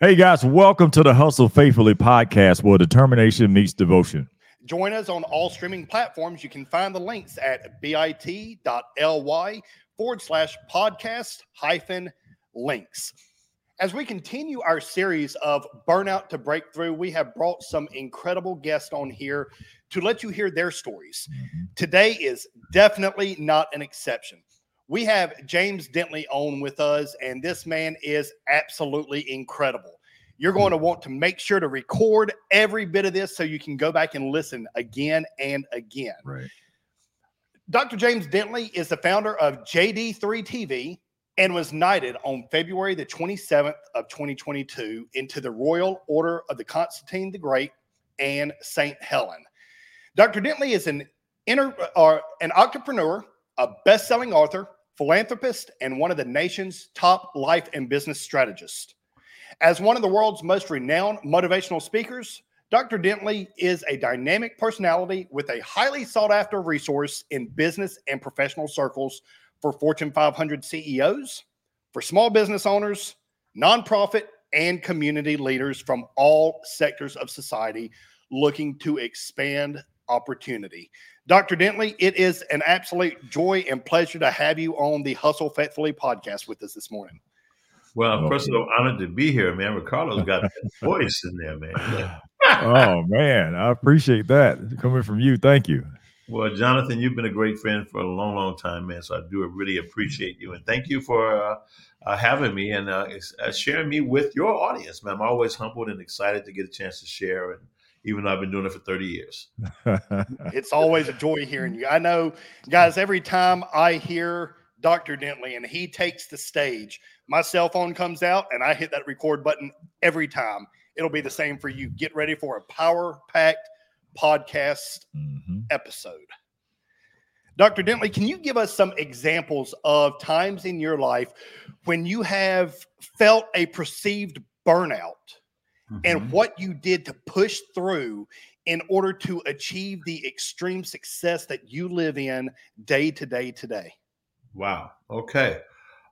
Hey guys, welcome to the Hustle Faithfully podcast where determination meets devotion. Join us on all streaming platforms. You can find the links at bit.ly forward slash podcast hyphen links. As we continue our series of Burnout to Breakthrough, we have brought some incredible guests on here to let you hear their stories. Mm-hmm. Today is definitely not an exception we have James Dentley on with us, and this man is absolutely incredible. You're going to want to make sure to record every bit of this so you can go back and listen again and again. Right. Dr. James Dentley is the founder of JD3 TV and was knighted on February the 27th of 2022 into the Royal Order of the Constantine the Great and St. Helen. Dr. Dentley is an inter, or an entrepreneur, a best-selling author, philanthropist, and one of the nation's top life and business strategists. As one of the world's most renowned motivational speakers, Dr. Dentley is a dynamic personality with a highly sought after resource in business and professional circles for Fortune 500 CEOs, for small business owners, nonprofit, and community leaders from all sectors of society looking to expand opportunity. Dr. Dentley, it is an absolute joy and pleasure to have you on the Hustle Faithfully podcast with us this morning. Well, of course, of all, honored to be here, man. Ricardo's got a voice in there, man. oh man, I appreciate that coming from you. Thank you. Well, Jonathan, you've been a great friend for a long, long time, man. So I do really appreciate you, and thank you for uh, uh, having me and uh, uh sharing me with your audience, man. I'm always humbled and excited to get a chance to share and even though I've been doing it for 30 years. it's always a joy hearing you. I know, guys, every time I hear Dr. Dentley and he takes the stage, my cell phone comes out and I hit that record button every time. It'll be the same for you. Get ready for a power packed podcast mm-hmm. episode. Dr. Dentley, can you give us some examples of times in your life when you have felt a perceived burnout? Mm-hmm. and what you did to push through in order to achieve the extreme success that you live in day to day today. Wow. Okay.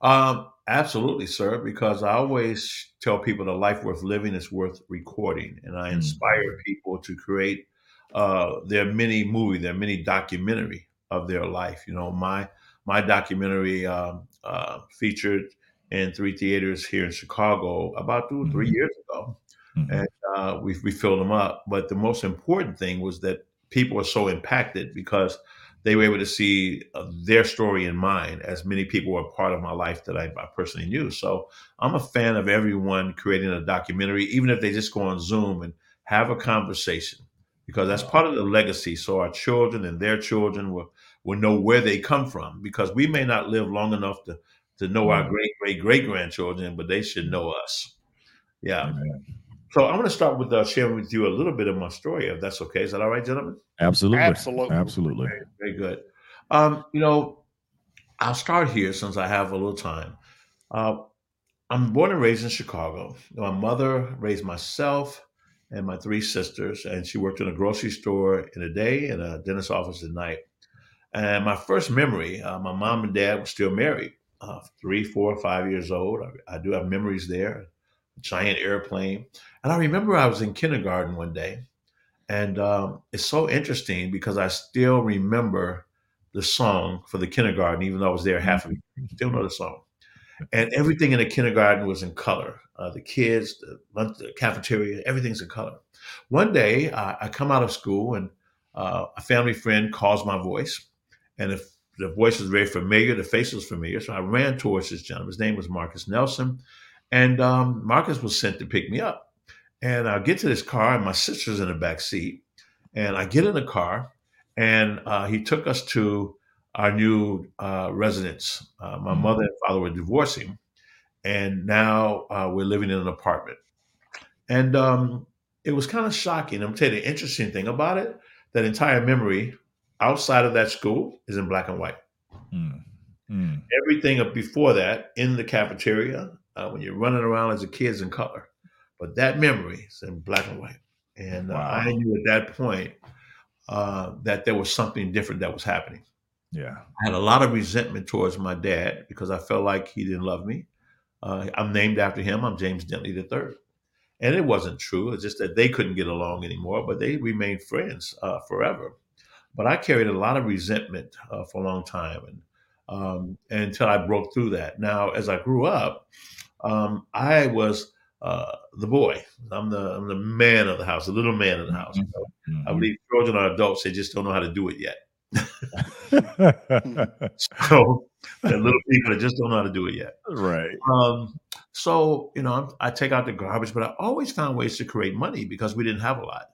Um, absolutely, sir, because I always tell people that life worth living is worth recording. And I mm-hmm. inspire mm-hmm. people to create uh, their mini movie, their mini documentary of their life. You know, my my documentary um, uh, featured in three theaters here in Chicago about two or 3 mm-hmm. years ago mm-hmm. and uh, we we filled them up. But the most important thing was that people were so impacted because they were able to see uh, their story in mine, as many people were part of my life that I, I, personally knew. So I'm a fan of everyone creating a documentary, even if they just go on Zoom and have a conversation, because that's part of the legacy. So our children and their children will will know where they come from, because we may not live long enough to to know our great great great grandchildren, but they should know us. Yeah. Amen. So I'm going to start with uh, sharing with you a little bit of my story, if that's okay. Is that all right, gentlemen? Absolutely. Absolutely. Absolutely. Very, very good. Um, you know, I'll start here since I have a little time. Uh, I'm born and raised in Chicago. My mother raised myself and my three sisters, and she worked in a grocery store in the day and a dentist office at night. And my first memory, uh, my mom and dad were still married, uh, three, four, five years old. I, I do have memories there giant airplane. And I remember I was in kindergarten one day, and um, it's so interesting because I still remember the song for the kindergarten, even though I was there half of it. Still know the song. And everything in the kindergarten was in color. Uh, the kids, the lunch, the cafeteria, everything's in color. One day, uh, I come out of school and uh, a family friend calls my voice, and if the voice was very familiar, the face was familiar, so I ran towards this gentleman. His name was Marcus Nelson and um, Marcus was sent to pick me up. And I get to this car, and my sister's in the back seat. And I get in the car, and uh, he took us to our new uh, residence. Uh, my mm-hmm. mother and father were divorcing, and now uh, we're living in an apartment. And um, it was kind of shocking. I'm telling you the interesting thing about it that entire memory outside of that school is in black and white. Mm. Mm. Everything before that in the cafeteria, uh, when you're running around as a kid's in color. But that memory is in black and white. And wow. uh, I knew at that point uh, that there was something different that was happening. Yeah. I had a lot of resentment towards my dad because I felt like he didn't love me. Uh, I'm named after him. I'm James Dentley III. and it wasn't true. It's just that they couldn't get along anymore, but they remained friends uh, forever. But I carried a lot of resentment uh, for a long time, and um, until I broke through that. Now, as I grew up, um, I was uh, the boy. I'm the I'm the man of the house, the little man of the house. Mm-hmm. I believe children are adults; they just don't know how to do it yet. so the little people that just don't know how to do it yet. Right. Um, so you know, I take out the garbage, but I always found ways to create money because we didn't have a lot.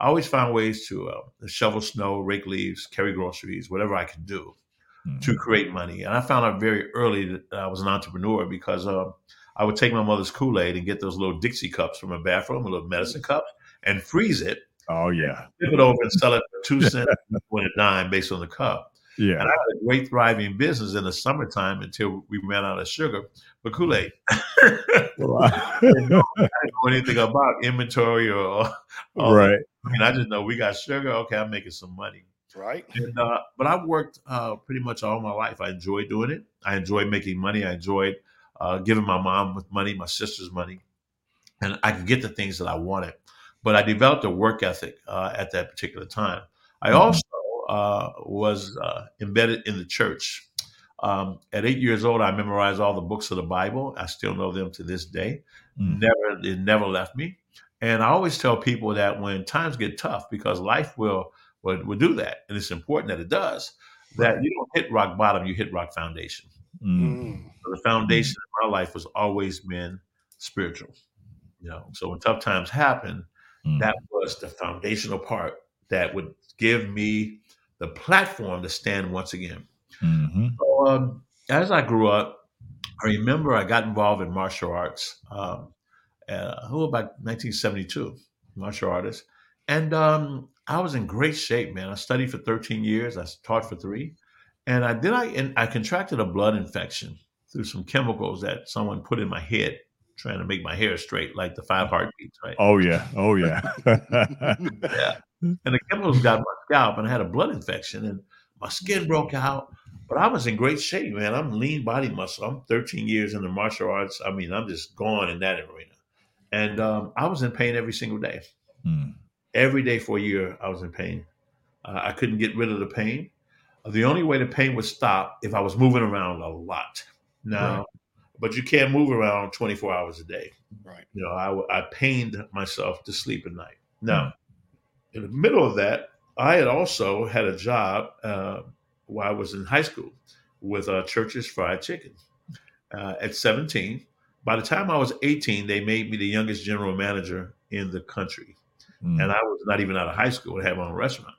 I always found ways to uh, shovel snow, rake leaves, carry groceries, whatever I could do mm-hmm. to create money. And I found out very early that I was an entrepreneur because uh, I would take my mother's Kool Aid and get those little Dixie cups from her bathroom, a little medicine cup, and freeze it. Oh yeah, flip it over and sell it for two cents when a dime based on the cup. Yeah, and I had a great thriving business in the summertime until we ran out of sugar for Kool Aid. well, I, didn't know, anything about inventory or, or right. I mean, I just know we got sugar. Okay, I'm making some money. Right. And, uh, but I've worked uh, pretty much all my life. I enjoy doing it. I enjoy making money. I enjoyed uh, giving my mom with money, my sister's money, and I could get the things that I wanted. But I developed a work ethic uh, at that particular time. I mm-hmm. also uh, was uh, embedded in the church. Um, at eight years old, I memorized all the books of the Bible. I still know them to this day. Mm. Never, it never left me. And I always tell people that when times get tough, because life will will, will do that, and it's important that it does. That you don't hit rock bottom, you hit rock foundation. Mm. So the foundation of my life has always been spiritual. You know, so when tough times happen, mm. that was the foundational part that would give me the platform to stand once again. Mm-hmm. So, um, as I grew up, I remember I got involved in martial arts. Um, uh, who about 1972, martial artist, and um, I was in great shape, man. I studied for 13 years. I taught for three, and I did I and I contracted a blood infection through some chemicals that someone put in my head trying to make my hair straight like the five heartbeats, right? Oh yeah. Oh yeah. yeah. And the chemicals got my scalp and I had a blood infection and my skin broke out. But I was in great shape, man. I'm lean body muscle. I'm 13 years in the martial arts. I mean, I'm just gone in that arena. And um, I was in pain every single day. Mm. Every day for a year, I was in pain. Uh, I couldn't get rid of the pain. The only way the pain would stop if I was moving around a lot. Now, right. but you can't move around 24 hours a day. Right. You know, I, I pained myself to sleep at night. Now, in the middle of that, I had also had a job uh, while I was in high school with uh, Church's Fried Chicken. Uh, at 17, by the time I was 18, they made me the youngest general manager in the country. Mm. And I was not even out of high school to have my own restaurant.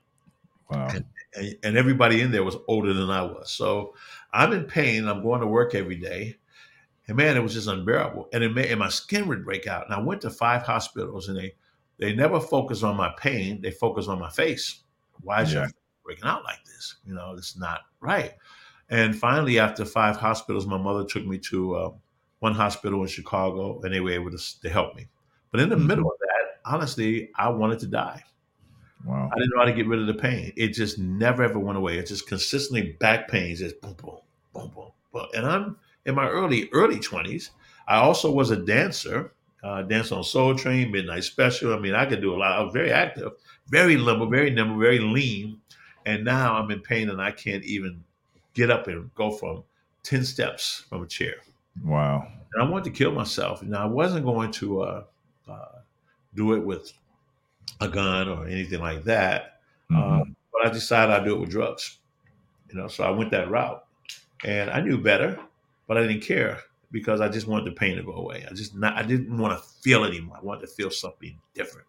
Wow. And, and, and, everybody in there was older than I was. So I'm in pain. I'm going to work every day. And man, it was just unbearable. And, it made, and my skin would break out. And I went to five hospitals and they, they never focus on my pain. They focus on my face. Why is yeah. your breaking out like this? You know, it's not right. And finally, after five hospitals, my mother took me to uh, one hospital in Chicago and they were able to, to help me. But in the mm-hmm. middle of that, honestly, I wanted to die. Wow. I didn't know how to get rid of the pain. It just never ever went away. It just consistently back pains, just boom, boom, boom, boom, boom. And I'm in my early, early 20s. I also was a dancer, uh, danced on Soul Train, Midnight Special. I mean, I could do a lot. I was very active, very limber, very nimble, very lean. And now I'm in pain and I can't even get up and go from 10 steps from a chair. Wow. And I wanted to kill myself. Now, I wasn't going to uh, uh, do it with a gun or anything like that. Mm-hmm. Um, but I decided I'd do it with drugs. You know, so I went that route, and I knew better, but I didn't care because I just wanted the pain to go away. I just not, I didn't want to feel anymore. I wanted to feel something different.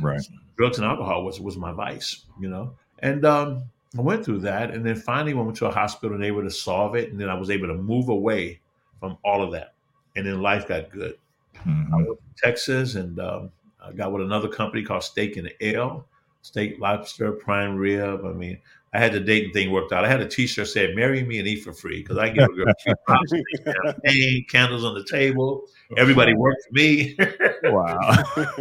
Right. So drugs and alcohol was was my vice. You know, and um, I went through that, and then finally went to a hospital and they were to solve it, and then I was able to move away from all of that, and then life got good. Mm-hmm. I went to Texas and um, I got with another company called Steak and Ale, steak, lobster, prime rib. I mean, I had the dating thing worked out. I had a T-shirt said "Marry me and eat for free" because I give a girl champagne, candles on the table. Everybody worked for me. wow.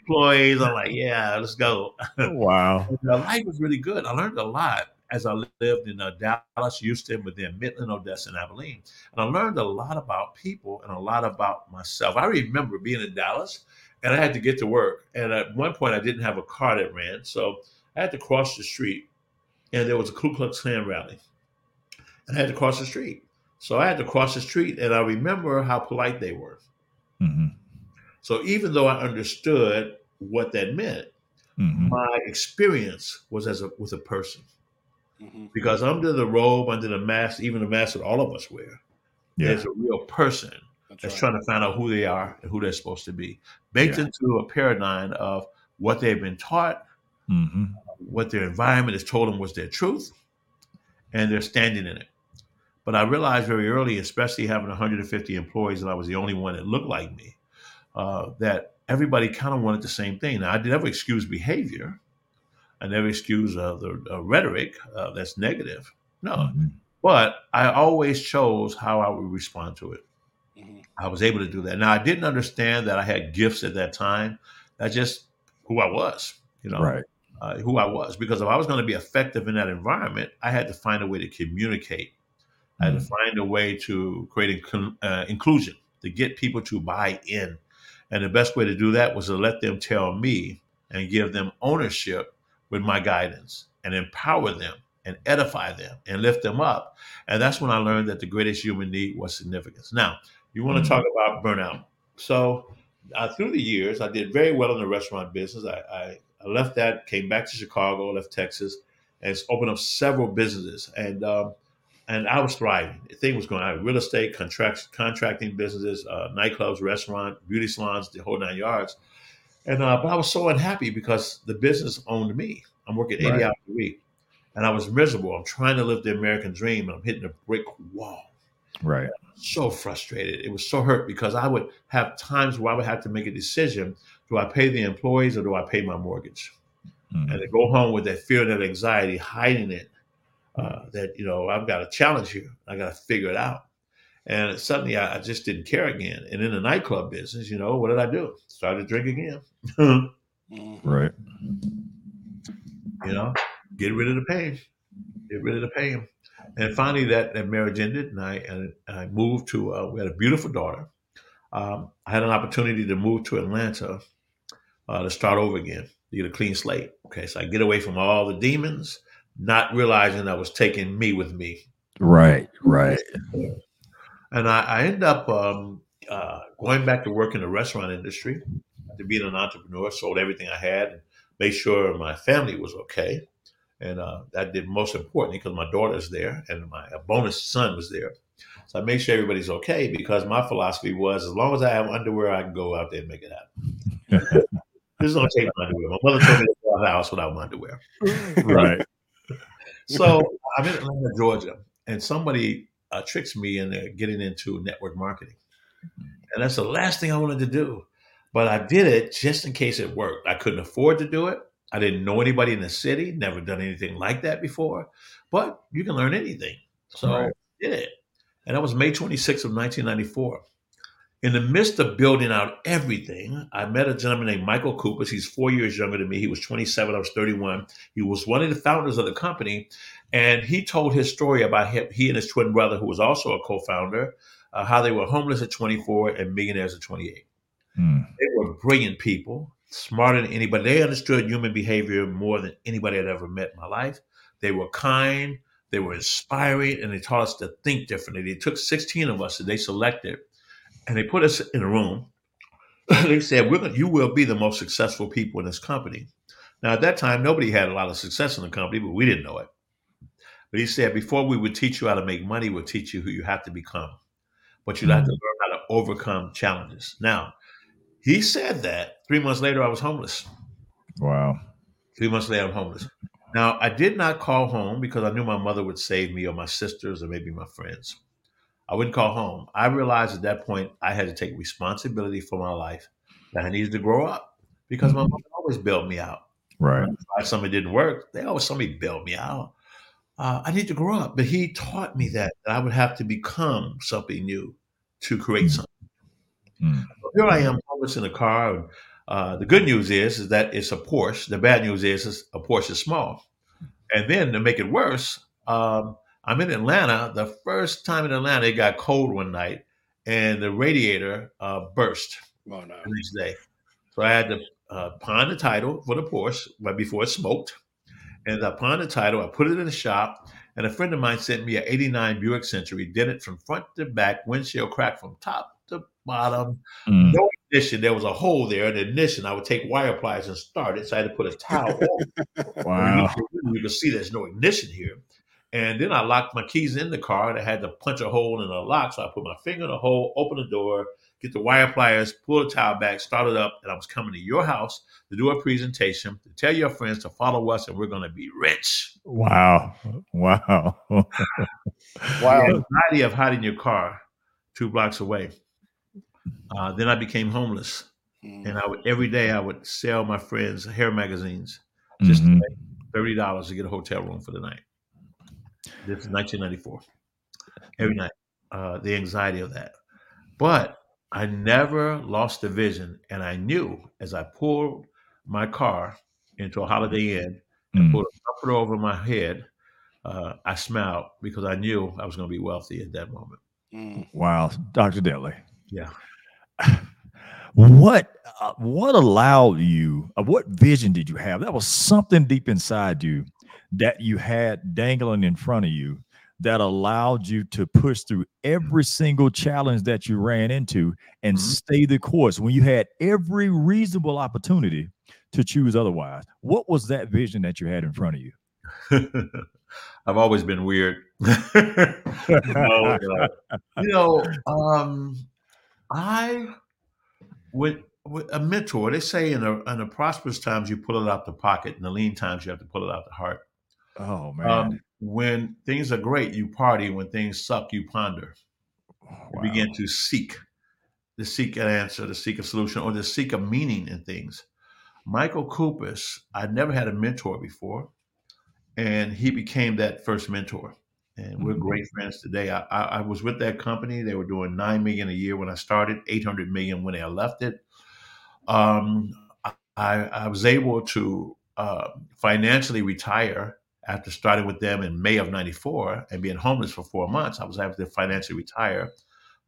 employees. I'm like, yeah, let's go. Wow. And, uh, life was really good. I learned a lot as I lived in uh, Dallas, Houston, but then Midland, Odessa, and Abilene. And I learned a lot about people and a lot about myself. I remember being in Dallas and I had to get to work. And at one point, I didn't have a car that ran. So I had to cross the street and there was a Ku Klux Klan rally. And I had to cross the street. So I had to cross the street and I remember how polite they were. Mm-hmm. So even though I understood what that meant, Mm-hmm. my experience was as a with a person Mhm. because under the robe, under the mask, even the mask that all of us wear, Yeah. there's a real person That's that's right. trying to find out who they are and who they're supposed to be, baked Yeah. into a paradigm of what they've been taught, Mm-hmm. what their environment has told them was their truth, and they're standing in it. But I realized very early, especially having 150 employees, and I was the only one that looked like me, uh, that everybody kind of wanted the same thing. Now, I never excuse behavior. I never excuse uh, the uh, rhetoric uh, that's negative. No, Mm-hmm. but I always chose how I would respond to it. I was able to do that. Now, I didn't understand that I had gifts at that time. That's just who I was, you know Right. uh, who I was because if I was going to be effective in that environment, I had to find a way to communicate. I had to find a way to create inclu- uh, inclusion, to get people to buy in. And the best way to do that was to let them tell me and give them ownership with my guidance and empower them and edify them and lift them up. And that's when I learned that the greatest human need was significance. Now, you want to talk about burnout. So, uh, through the years, I did very well in the restaurant business. I, I, I left that, came back to Chicago, left Texas, and opened up several businesses. And um, and I was thriving. The thing was going. I had real estate, contracts, contracting businesses, uh, nightclubs, restaurant, beauty salons, the whole nine yards. And uh, but I was so unhappy because the business owned me. I'm working 80 Right. hours a week, and I was miserable. I'm trying to live the American dream, and I'm hitting a brick wall Right. so frustrated. It was so hurt because I would have times where I would have to make a decision: do I pay the employees or do I pay my mortgage? Mhm. And to go home with that fear, and that anxiety, hiding it, uh, that you know I've got a challenge here. I got to figure it out. And suddenly, I, I just didn't care again. And in the nightclub business, you know, what did I do? Started to drink again. Right. You. Know, get rid of the pain, get rid of the pain. And finally, that, that marriage ended, and I and I moved to. Uh, we had a beautiful daughter. Um, I had an opportunity to move to Atlanta uh, to start over again, to get a clean slate. Okay, so I get away from all the demons, not realizing I was taking me with me, Right. Right. and I, I end up um, uh, going back to work in the restaurant industry, to being an entrepreneur. Sold everything I had, and made sure my family was okay, and uh, that did most importantly because my daughter's there and my bonus son was there. So I made sure everybody's okay because my philosophy was as long as I have underwear, I can go out there and make it happen. Just don't take my underwear. My mother told me to go out of the house without my underwear. Right. So I'm in Atlanta, Georgia, and somebody uh, tricks me into getting into network marketing. And that's the last thing I wanted to do. But I did it just in case it worked. I couldn't afford to do it. I didn't know anybody in the city, never done anything like that before. But you can learn anything. So I did it. And that was May 26th of 1994. In the midst of building out everything, I met a gentleman named Michael Coopers. He's four years younger than me. He was 27, I was 31. He was one of the founders of the company. And he told his story about him, he and his twin brother, who was also a co founder, uh, how they were homeless at 24 and millionaires at 28. Mm. They were brilliant people, smarter than anybody. They understood human behavior more than anybody I'd ever met in my life. They were kind, they were inspiring, and they taught us to think differently. They took 16 of us that they selected and they put us in a room. they said, We're gonna, You will be the most successful people in this company. Now, at that time, nobody had a lot of success in the company, but we didn't know it. But he said, Before we would teach you how to make money, we'll teach you who you have to become. But you'd have to mm. learn how to overcome challenges. Now, he said that. Three months later, I was homeless. Wow. Three months later, I'm homeless. Now, I did not call home because I knew my mother would save me or my sisters or maybe my friends. I wouldn't call home. I realized at that point I had to take responsibility for my life, that I needed to grow up because my mother always bailed me out. Right. If something didn't work, they always somebody bailed me out. Uh, I need to grow up. But he taught me that, that I would have to become something new to create something. Mm. Here I am, in a car. And, uh, the good news is, is that it's a Porsche. The bad news is, is a Porsche is small. And then to make it worse, um, I'm in Atlanta. The first time in Atlanta, it got cold one night, and the radiator uh, burst Oh no. the next day. So I had to uh, pawn the title for the Porsche right before it smoked. And I pawned the title, I put it in the shop, and a friend of mine sent me an 89 Buick Century, did it from front to back, windshield crack from top to bottom. Mm. No ignition. There was a hole there in the ignition. I would take wire pliers and start it. So I had to put a towel on. Wow. You can see there's no ignition here. And then I locked my keys in the car and I had to punch a hole in the lock. So I put my finger in the hole, open the door, get the wire pliers, pull the towel back, start it up. And I was coming to your house to do a presentation, to tell your friends to follow us and we're going to be rich. Wow. Wow. Wow. The anxiety of hiding your car two blocks away. Uh, then I became homeless. Mm. And I would, every day I would sell my friends hair magazines just to Mhm. make thirty dollars to get a hotel room for the night. This is 1994. Every night, uh, the anxiety of that, but I never lost the vision, and I knew as I pulled my car into a Holiday Inn and Mm. pulled a comforter over my head, uh, I smiled because I knew I was going to be wealthy at that moment. Mm. Wow. Dr. Dentley. Yeah. What uh, what allowed you? Uh, what vision did you have? That was something deep inside you that you had dangling in front of you that allowed you to push through every single challenge that you ran into and Mhm. stay the course when you had every reasonable opportunity to choose otherwise. What was that vision that you had in front of you? I've always been weird. no, uh, you know, um, I with, with a mentor. They say in the in the prosperous times you pull it out the pocket, in the lean times you have to pull it out the heart. Oh man. Um, when things are great, you party. When things suck, you ponder. You Wow. begin to seek, to seek an answer, to seek a solution, or to seek a meaning in things. Michael Kupis, I never had a mentor before, and he became that first mentor. And we're Mhm. great friends today. I, I, I was with that company; they were doing nine million a year when I started, eight hundred million when I left it. Um, I, I was able to uh, financially retire after starting with them in May of '94 and being homeless for four months. I was able to financially retire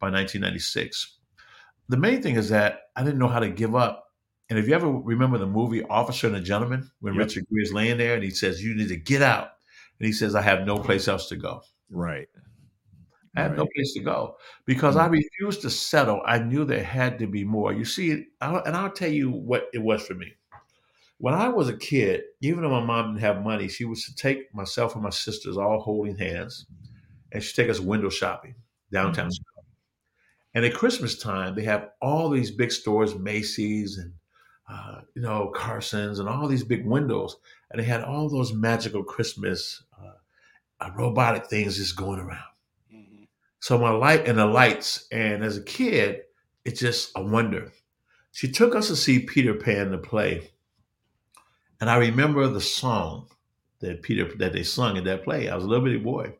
by 1996. The main thing is that I didn't know how to give up. And if you ever remember the movie Officer and a Gentleman, when Yep. Richard Gere is laying there and he says, "You need to get out," and he says, "I have no place else to go." Right. I had no place to go because I refused to settle. I knew there had to be more. You see, I, and I'll tell you what it was for me. When I was a kid, even though my mom didn't have money, she was to take myself and my sisters all holding hands, and she'd take us window shopping downtown. Mhm. And at Christmas time, they have all these big stores, Macy's and uh, you know Carson's, and all these big windows, and they had all those magical Christmas uh, uh, robotic things just going around. Mhm. So my light and the lights, and as a kid, it's just a wonder. She took us to see Peter Pan the play, and I remember the song that Peter that they sung in that play. I was a little bitty boy,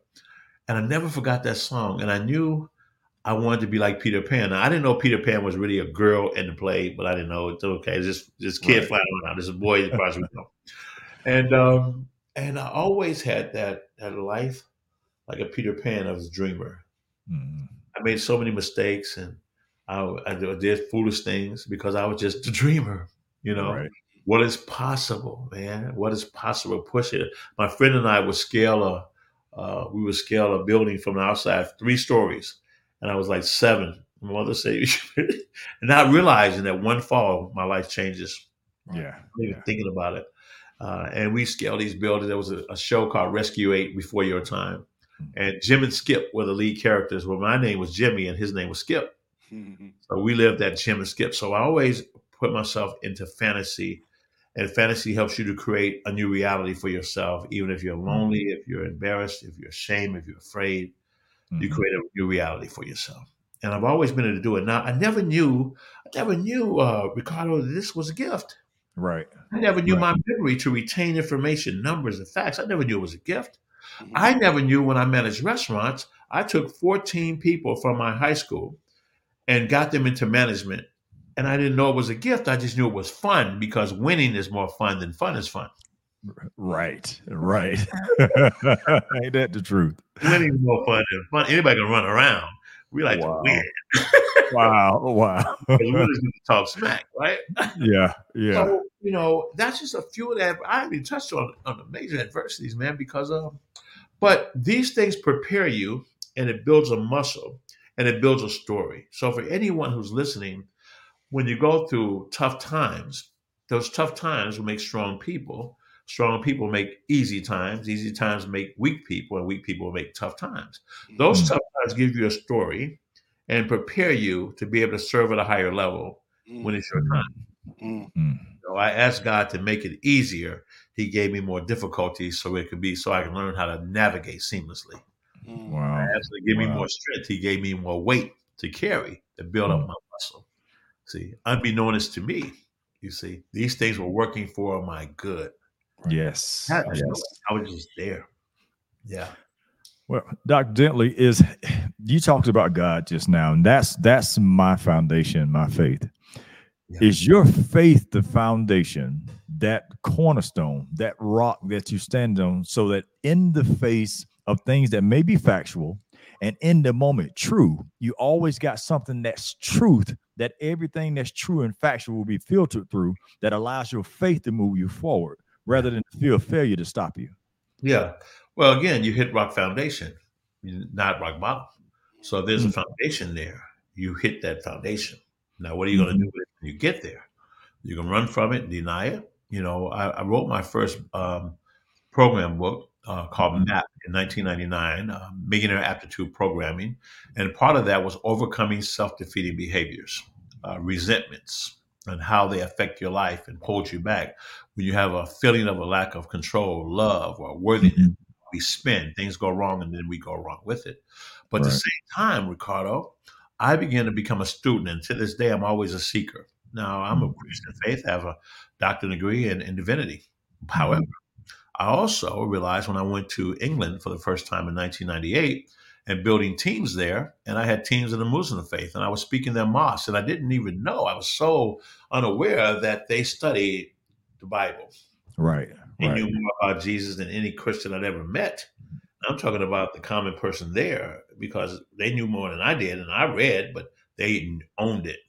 and I never forgot that song. And I knew I wanted to be like Peter Pan. Now, I didn't know Peter Pan was really a girl in the play, but I didn't know it's okay. It's just this kid Right. flying around. This boy as far as we know. And um, and I always had that that life like a Peter Pan. I was a dreamer. Mhm. I made so many mistakes and I, I did foolish things because I was just a dreamer. You know, Right. what is possible, man? What is possible? Push it. My friend and I would scale a, uh, we would scale a building from the outside, three stories, and I was like seven. My mother said, and not realizing that one fall, my life changes. Yeah. Even Yeah. thinking about it. Uh, and we scaled these buildings. There was a, a show called Rescue Eight Before Your Time, and Jim and Skip were the lead characters. Well, my name was Jimmy, and his name was Skip. So we lived that Jim and Skip. So I always put myself into fantasy, and fantasy helps you to create a new reality for yourself. Even if you're lonely, if you're embarrassed, if you're ashamed, if you're afraid, you Mhm. create a new reality for yourself. And I've always been able to do it. Now I never knew, I never knew, uh, Ricardo, that this was a gift. Right. I never knew Right. my memory to retain information, numbers, and facts. I never knew it was a gift. Mhm. I never knew when I managed restaurants, I took 14 people from my high school and got them into management. And I didn't know it was a gift. I just knew it was fun because winning is more fun than fun is fun. Right, right. Ain't that the truth? Plenty more fun than fun. Anybody can run around. We like Wow. to win. Wow, wow. we just need to talk smack, right? Yeah, yeah. So, you know, that's just a few of that. I haven't even touched on, on the major adversities, man, because um, but these things prepare you and it builds a muscle and it builds a story. So for anyone who's listening, when you go through tough times, those tough times will make strong people. Strong people make easy times. Easy times make weak people, and weak people make tough times. Those Mhm. tough times give you a story and prepare you to be able to serve at a higher level when it's your time. Mm. Mm. So I asked God to make it easier. He gave me more difficulties so it could be so I can learn how to navigate seamlessly. Mm. Wow. Asked to give me more strength. He gave me more weight to carry to build up my muscle. See, unbeknownst to me, you see, these things were working for my good. Yes. I, Yes. I was just there. Yeah. Well, Dr. Dentley is you talked about God just now, and that's that's my foundation, my faith. Yeah. Is your faith the foundation, that cornerstone, that rock that you stand on, so that in the face of things that may be factual and in the moment true, you always got something that's truth, that everything that's true and factual will be filtered through that allows your faith to move you forward rather than the fear of failure to stop you. Yeah. Well, again, you hit rock foundation, not rock bottom. So there's a foundation there. You hit that foundation. Now, what are you going to do with it when you get there? You can run from it, deny it. You know, I, I wrote my first um, program book uh, called MAP in 1999, uh, Millionaire Aptitude Programming. And part of that was overcoming self defeating behaviors, uh, resentments, and how they affect your life and hold you back when you have a feeling of a lack of control, love, or worthiness mm-hmm. we spin, things go wrong, and then we go wrong with it. But at the same time, Ricardo, I began to become a student, and to this day, I'm always a seeker. Now, I'm a mm-hmm. Christian faith, I have a doctorate degree in, in divinity. Mm-hmm. However, I also realized when I went to England for the first time in 1998 and building teams there, and I had teams in the Muslim faith, and I was speaking their mosques, and I didn't even know. I was so unaware that they study the Bible. Right. They Right. knew more about Jesus than any Christian I'd ever met. I'm talking about the common person there because they knew more than I did, and I read, but they owned it.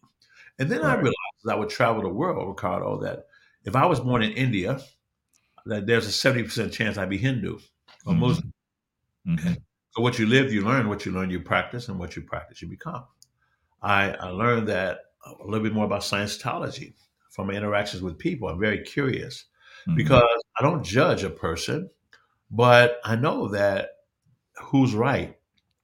And then I realized as I would travel the world, Ricardo, that if I was born in India, that there's a 70% chance I'd be Hindu or Mhm. Muslim. Mhm. So what you live, you learn. What you learn, you practice, and what you practice, you become. I, I learned that a little bit more about Scientology from my interactions with people. I'm very curious Mhm. because I don't judge a person, but I know that who's right.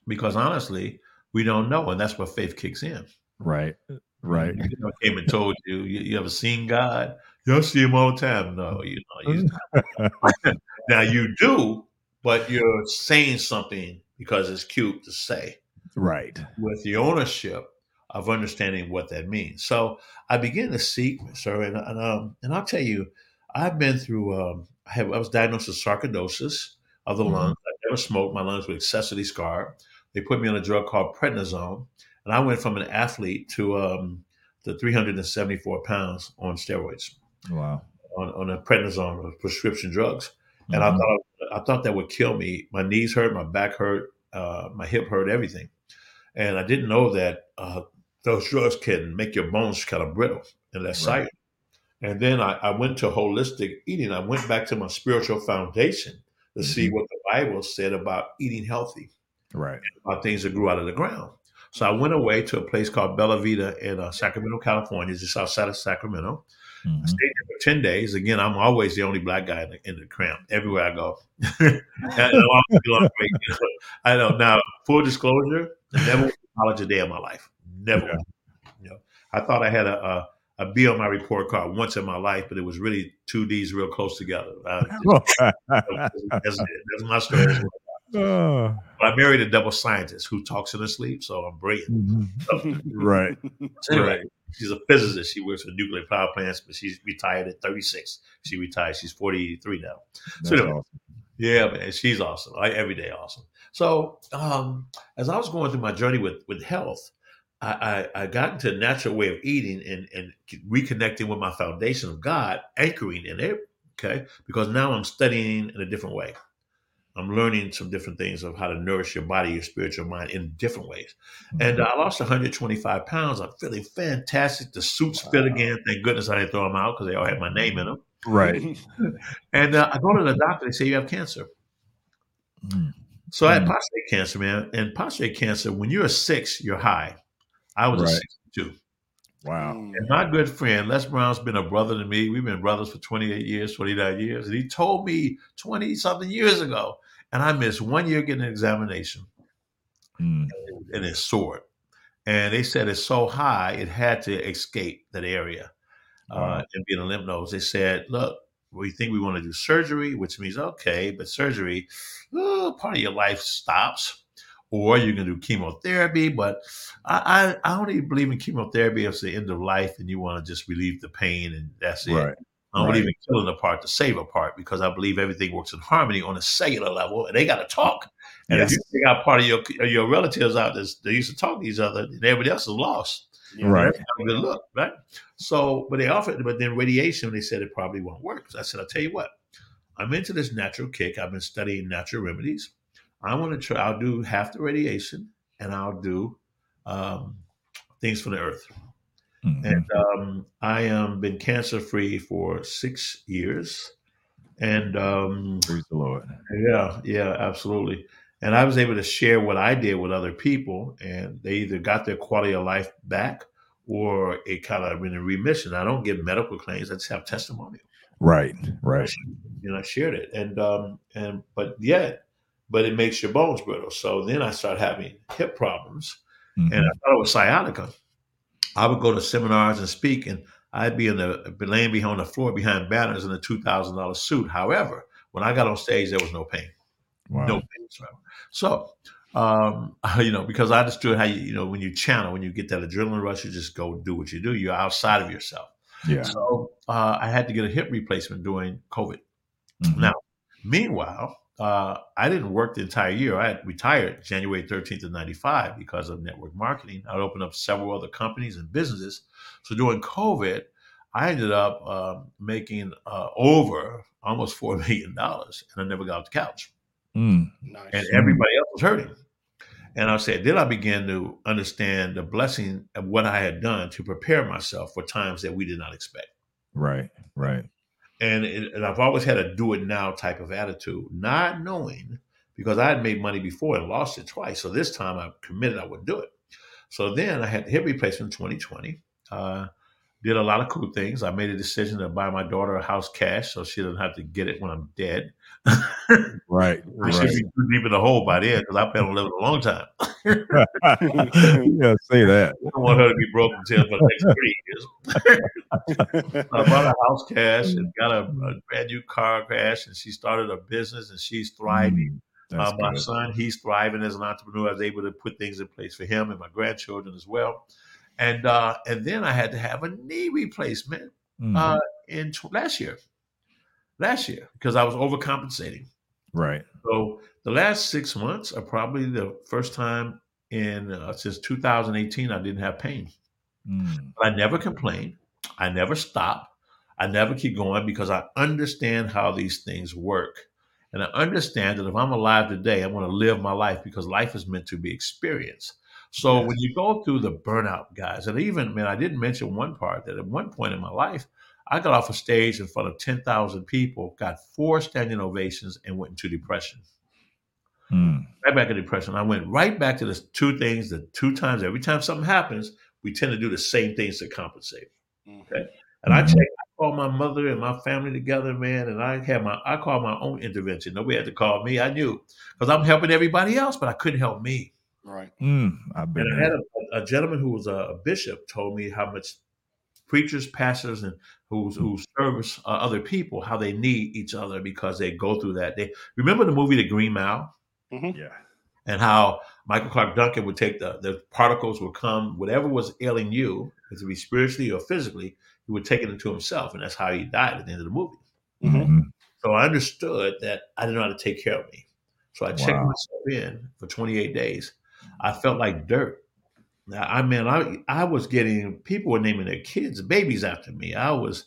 Because honestly, we don't know, and that's where faith kicks in. right. Right. You know, I came and told you, you, you ever seen God? You see him all the time. No, you know. You, now you do, but you're saying something because it's cute to say Right. with the ownership of understanding what that means. So I began to seek, sir, and, and, um, and I'll tell you, I've been through. Um, I, have, I was diagnosed with sarcoidosis of the Mhm. lungs. I never smoked. My lungs were excessively scarred. They put me on a drug called prednisone, and I went from an athlete to um, to 374 pounds on steroids Wow. on, on a prednisone prescription drugs. And I Mhm. thought I thought that would kill me. My knees hurt, my back hurt, uh, my hip hurt, everything. And I didn't know that uh, those drugs can make your bones kind of brittle and less Right. And then I, I went to holistic eating. I went back to my spiritual foundation to see Mhm. what the Bible said about eating healthy, Right. about things that grew out of the ground. So I went away to a place called Bella Vita in uh, Sacramento, California, It's just outside of Sacramento. I Mhm. stayed there for 10 days. Again, I'm always the only black guy in the, in the camp everywhere I go. I like, you know, I know. Now, full disclosure, I never went to college a day of my life. Never. Yeah. You know, I thought I had a, a, a B on my report card once in my life, but it was really two D's real close together. That's, that's, that's my story. Oh. I married a double scientist who talks in her sleep, so I'm brilliant. Mhm. Right. So anyway, Right. she's a physicist. She works for nuclear power plants, but she's retired at 36. She retired. She's 43 now. That's So anyway, awesome. Yeah, man, she's awesome. Like every day, awesome. So, um, as I was going through my journey with with health, I, I, I got into a natural way of eating and and reconnecting with my foundation of God, anchoring in it, Okay, because now I'm studying in a different way. I'm learning some different things of how to nourish your body, your spiritual mind in different ways. And uh, I lost 125 pounds. I'm feeling fantastic. The suits fit again. Thank goodness I didn't throw them out because they all had my name in them. Right. And uh, I go to the doctor. They say you have cancer. Mm. So I had Mm. prostate cancer, man. And prostate cancer, when you're a six, you're high. I was a Right. 62. Wow. Mm. And my good friend, Les Brown's been a brother to me. We've been brothers for 28 years, 29 years. And he told me 20 something years ago, and I missed one year getting an examination, Mm. and it soared. And they said it's so high, it had to escape that area uh, and be in a lymph nodes. They said, look, we think we want to do surgery, which means, okay, but surgery, oh, part of your life stops. Or you can do chemotherapy, but I, I, I don't even believe in chemotherapy if it's the end of life and you want to just relieve the pain and that's it. Right. I don't Right. believe in killing a part to save a part because I believe everything works in harmony on a cellular level, and they got to talk. And Yes. if you take out part of your your relatives out that they used to talk to each other, and everybody else is lost. Yeah. Right. That's not a good look, right? So, but they offered, but then radiation, they said it probably won't work. So I said, I'll tell you what, I'm into this natural kick. I've been studying natural remedies. I want to try. I'll do half the radiation, and I'll do um, things from the earth. Mhm. And um, I am been cancer free for six years, and um, Praise the Lord. yeah, yeah, absolutely. And I was able to share what I did with other people, and they either got their quality of life back or it kind of been in remission. I don't give medical claims; I just have testimonial. Right. Right. You know, I shared it, and um, and but yet, but it makes your bones brittle. So then I started having hip problems, Mhm. and I thought it was sciatica. I would go to seminars and speak, and I'd be in the laying behind the floor behind banners in a two thousand dollar suit. However, when I got on stage, there was no pain, wow. no pain whatsoever. So, um, you know, because I understood how you, you know, when you channel, when you get that adrenaline rush, you just go do what you do. You're outside of yourself. Yeah. So uh, I had to get a hip replacement during COVID. Mhm. Now, meanwhile, uh, I didn't work the entire year. I had retired January 13th of 95 because of network marketing. I'd opened up several other companies and businesses. So during COVID, I ended up um, making uh, over almost $4 million and I never got off the couch. Mm. Nice. And everybody else was hurting. And I said, then I began to understand the blessing of what I had done to prepare myself for times that we did not expect Right. Right. And, it, and I've always had a do it now type of attitude, not knowing because I had made money before and lost it twice. So this time I committed I wouldn't do it. So then I had hip replacement in 2020. Uh, did a lot of cool things. I made a decision to buy my daughter a house cash so she doesn't have to get it when I'm dead. Right. I should Right. be too deep in the hole by then because I plan on living a long time. yeah. Say that. I don't want her to be broke until for the next three years. I bought a house cash and got a, a brand new car cash, and she started a business and she's thriving. Mm. Uh, my good. son, he's thriving as an entrepreneur. I was able to put things in place for him and my grandchildren as well. And uh, and then I had to have a knee replacement Mhm. uh, in t- last year, last year because I was overcompensating. right. So the last six months are probably the first time in uh, since 2018 I didn't have pain. Mm. I never complain. I never stop. I never keep going because I understand how these things work. And I understand that if I'm alive today, I want to live my life because life is meant to be experienced. So Yes. when you go through the burnout, guys, and even, man, I didn't mention one part that at one point in my life, I got off a stage in front of 10,000 people, got four standing ovations, and went into depression Mm. right back in depression. I went right back to the two things, the two times. Every time something happens, we tend to do the same things to compensate. Mhm. And I Mhm. checked, I called my mother and my family together, man, and I had my, I called my own intervention. Nobody had to call me. I knew because I'm helping everybody else, but I couldn't help me. Right. Mm. I've been And I had a, a gentleman who was a, a bishop told me how much preachers, pastors, and who who service uh, other people, how they need each other because they go through that. They remember the movie The Green Mile Yeah. and how Michael Clarke Duncan would take the the particles would come, whatever was ailing you, whether it be spiritually or physically, he would take it into himself, and that's how he died at the end of the movie. Mhm. Mhm. So I understood that I didn't know how to take care of me. So I checked Wow. myself in for 28 days. I felt like dirt. Now, I mean, I I was getting people were naming their kids babies after me. I was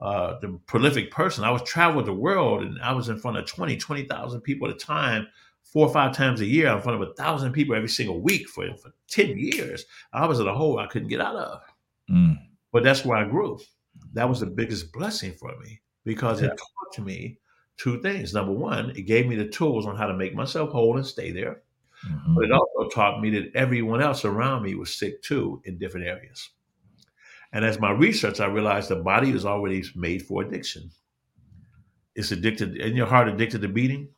uh, the prolific person. I was traveled the world and I was in front of 20, 20,000 people at a time, four or five times a year, in front of a thousand people every single week for, for 10 years. I was in a hole I couldn't get out of. Mm. But that's where I grew. That was the biggest blessing for me because Yeah. it taught me two things. Number one, it gave me the tools on how to make myself whole and stay there. Mhm. But it also taught me that everyone else around me was sick too in different areas. And as my research, I realized the body is already made for addiction. It's addicted, and your heart addicted to beating.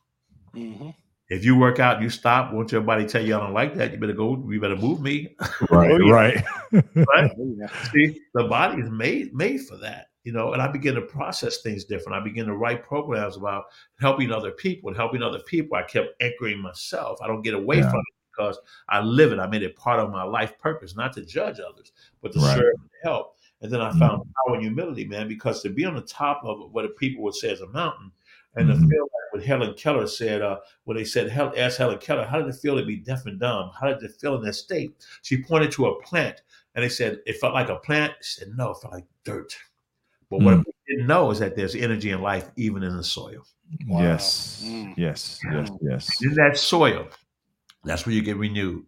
Mhm. If you work out, you stop. Once your body tell you I don't like that, you better go. You better move me. Right, right. Right? See, the body is made made for that, you know. And I begin to process things different. I begin to write programs about helping other people and helping other people. I kept anchoring myself. I don't get away Yeah. from it because I live it. I made it part of my life purpose, not to judge others, but to Right. serve and help. And then I Mhm. found power and humility, man, because to be on the top of what people would say is a mountain, and Mhm. to feel like what Helen Keller said, uh, when they said, Hel- asked Helen Keller, how did it feel to be deaf and dumb? How did it feel in that state? She pointed to a plant, and they said, it felt like a plant. She said, no, it felt like dirt. But what Mm. we didn't know is that there's energy and life even in the soil. Wow. Yes, Mm. yes, yes, yes. In that soil, that's where you get renewed.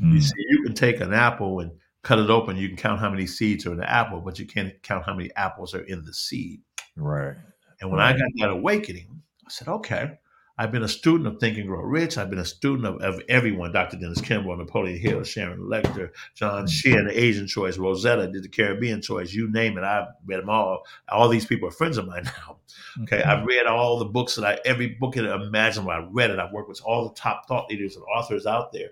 You Mm. see, you can take an apple and cut it open. You can count how many seeds are in the apple, but you can't count how many apples are in the seed. Right. And when I got that awakening, I said, okay, I've been a student of Think and Grow Rich. I've been a student of, of everyone, Dr. Dennis Kimbro, Napoleon Hill, Sharon Lechter, John mm. Sheehan, the Asian Choice, Rosetta did the Caribbean Choice, you name it. I've read them all. All these people are friends of mine now. Okay. Mm-hmm. I've read all the books that I, every book that I imaginable, I've read it. I've worked with all the top thought leaders and authors out there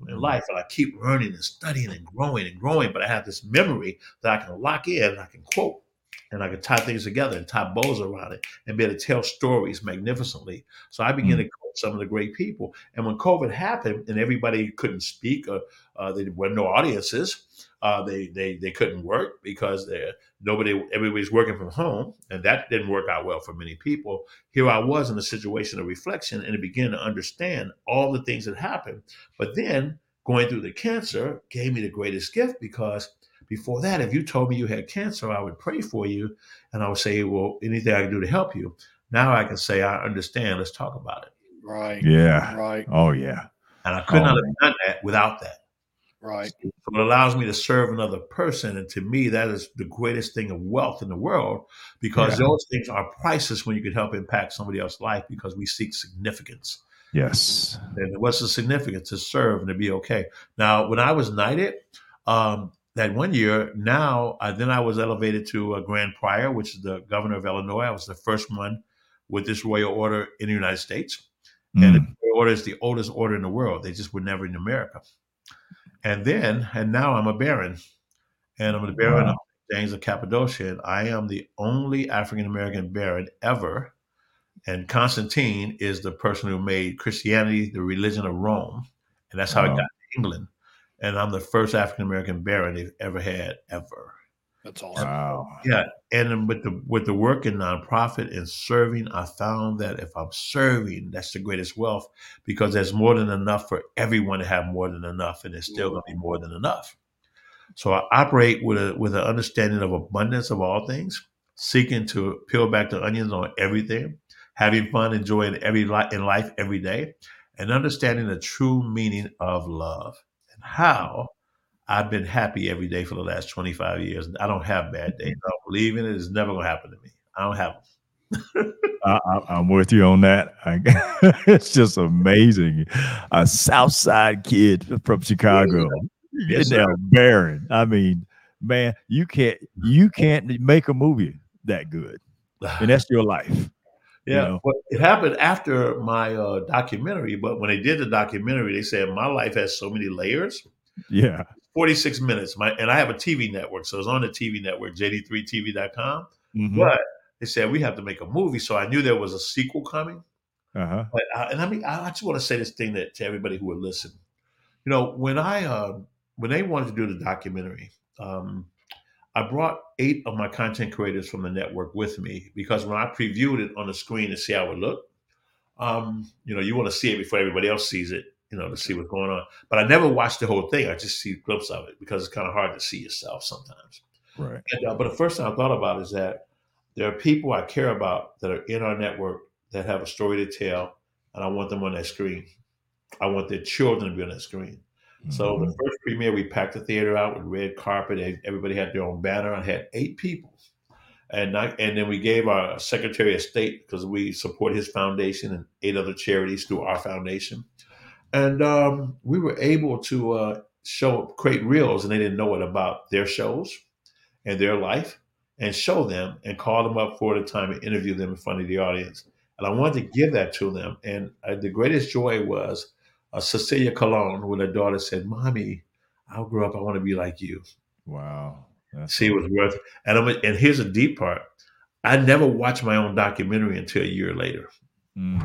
in mm-hmm. life. And I keep learning and studying and growing and growing. But I have this memory that I can lock in and I can quote and I can tie things together and tie bows around it and be able to tell stories magnificently. So I began to coach some of the great people. And when COVID happened and everybody couldn't speak, or uh, there were no audiences, uh, they they they couldn't work because nobody everybody's working from home, and that didn't work out well for many people. Here I was in a situation of reflection, and I began to understand all the things that happened. But then going through the cancer gave me the greatest gift because before that, if you told me you had cancer, I would pray for you and I would say, Well, anything I can do to help you. Now I can say, I understand. Let's talk about it. Right. Yeah. Right. Oh yeah. And I could Oh, not have done that without that. Right. So it allows me to serve another person. And to me, that is the greatest thing of wealth in the world because Yeah. those things are priceless when you can help impact somebody else's life because we seek significance. Yes. And what's the significance to serve and to be okay? Now, when I was knighted, um, that one year, now uh, then I was elevated to a grand prior, which is the governor of Illinois. I was the first one with this royal order in the United States, and the Mm. royal order is the oldest order in the world. They just were never in America. And then, and now I'm a baron, and I'm the baron Wow. of James of Cappadocia, and I am the only African American baron ever. And Constantine is the person who made Christianity the religion of Rome, and that's how it got to England. And I'm the first African American baron they've ever had, ever. That's awesome. Wow. Yeah, and then with the with the work in nonprofit and serving, I found that if I'm serving, that's the greatest wealth because there's more than enough for everyone to have more than enough, and there's still going to be more than enough. So I operate with a with an understanding of abundance of all things, seeking to peel back the onions on everything, having fun, enjoying every li- in life every day, and understanding the true meaning of love and how I've been happy every day for the last 25 years. I don't have bad days. Mm-hmm. I don't believe in it. It's never going to happen to me. I don't have them. I, I, I'm with you on that. I, it's just amazing. A South Side kid from Chicago, Yes, Baron. I mean, man, you can't you can't make a movie that good, and that's your life. Yeah, know. well, it happened after my uh, documentary. But when they did the documentary, they said my life has so many layers. Yeah. 46 minutes. My and I have a TV network, so it's on the TV network, jd3tv.com. Mhm. But they said we have to make a movie, so I knew there was a sequel coming. Uh-huh. But uh, and I mean, I I just want to say this thing that to everybody who would listen. You know, when I uh, when they wanted to do the documentary, um, I brought eight of my content creators from the network with me because when I previewed it on the screen to see how it looked, um, you know, you want to see it before everybody else sees it, you know, to see what's going on. But I never watched the whole thing. I just see a glimpse of it because it's kind of hard to see yourself sometimes. Right. And, uh, but the first thing I thought about is that there are people I care about that are in our network that have a story to tell, and I want them on that screen. I want their children to be on that screen. So the Mhm. first premiere, we packed the theater out with red carpet. and Everybody had their own banner. I had eight people, and I, and then we gave our Secretary of State because we support his foundation and eight other charities through our foundation, and um, we were able to uh, show create reels, and they didn't know it about their shows and their life, and show them and call them up for the time and interview them in front of the audience. And I wanted to give that to them, and uh, the greatest joy was uh, Cecilia Colon, when her daughter said, "Mommy, I'll grow up. I want to be like you." Wow. That's See, it was worth. And I'm, and here's a deep part: I never watched my own documentary until a year later Mm.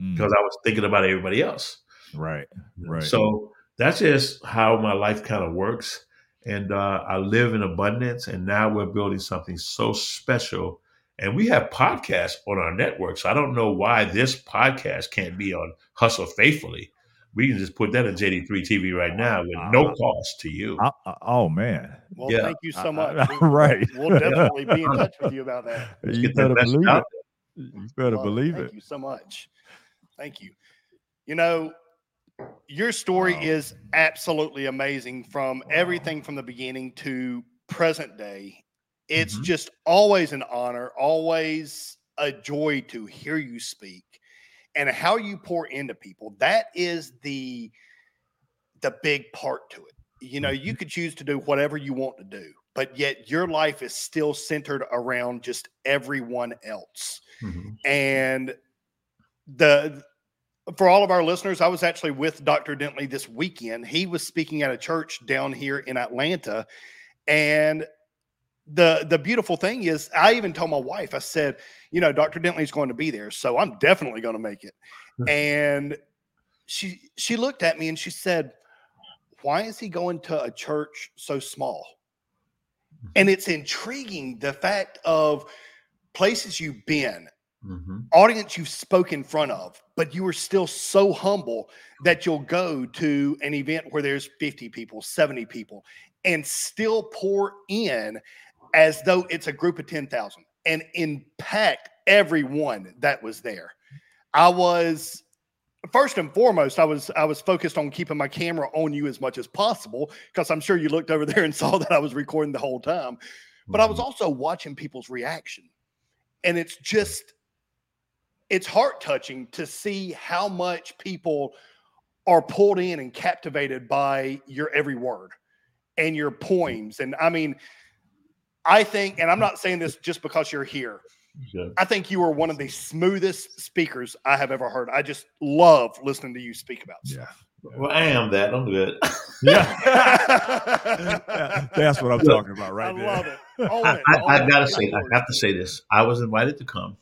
Mm. because I was thinking about everybody else. Right. Right. So that's just how my life kind of works. And uh, I live in abundance. And now we're building something so special. And we have podcasts on our network. So I don't know why this podcast can't be on Hustle Faithfully. We can just put that on JD3 TV right uh, now with no uh-huh. cost to you. I- I- oh man. Well, Yeah. thank you so much. I- We- right. We'll definitely be in touch with you about that. Let's You better believe out it. You better Love believe Thank it. you so much. Thank you. You know, your story Wow. is absolutely amazing from everything from the beginning to present day. It's Mhm. just always an honor, always a joy to hear you speak and how you pour into people. That is the the big part to it. You know, you could choose to do whatever you want to do, but yet your life is still centered around just everyone else Mhm. and the for all of our listeners i was actually with dr dentley this weekend he was speaking at a church down here in atlanta and the the beautiful thing is i even told my wife i said you know dr dentley's going to be there so i'm definitely going to make it. And she she looked at me and she said why is he going to a church so small? And it's intriguing the fact of places you've been Mhm. audience you've spoken in front of, but you are still so humble that you'll go to an event where there's 50 people, 70 people, and still pour in as though it's a group of 10,000 and impact everyone that was there. I was first and foremost, I was I was focused on keeping my camera on you as much as possible because I'm sure you looked over there and saw that I was recording the whole time. But I was Mhm. also watching people's reaction. And it's just it's heart touching to see how much people are pulled in and captivated by your every word and your poems. And I mean, I think, and I'm not saying this just because you're here. Yeah. I think you are one of the smoothest speakers I have ever heard. I just love listening to you speak about stuff. Yeah. Well, I am that. I'm good. Yeah. That's what I'm Look, talking about right I there. love it. Own I, it. I, I gotta say, I yours. have to say this. I was invited to come.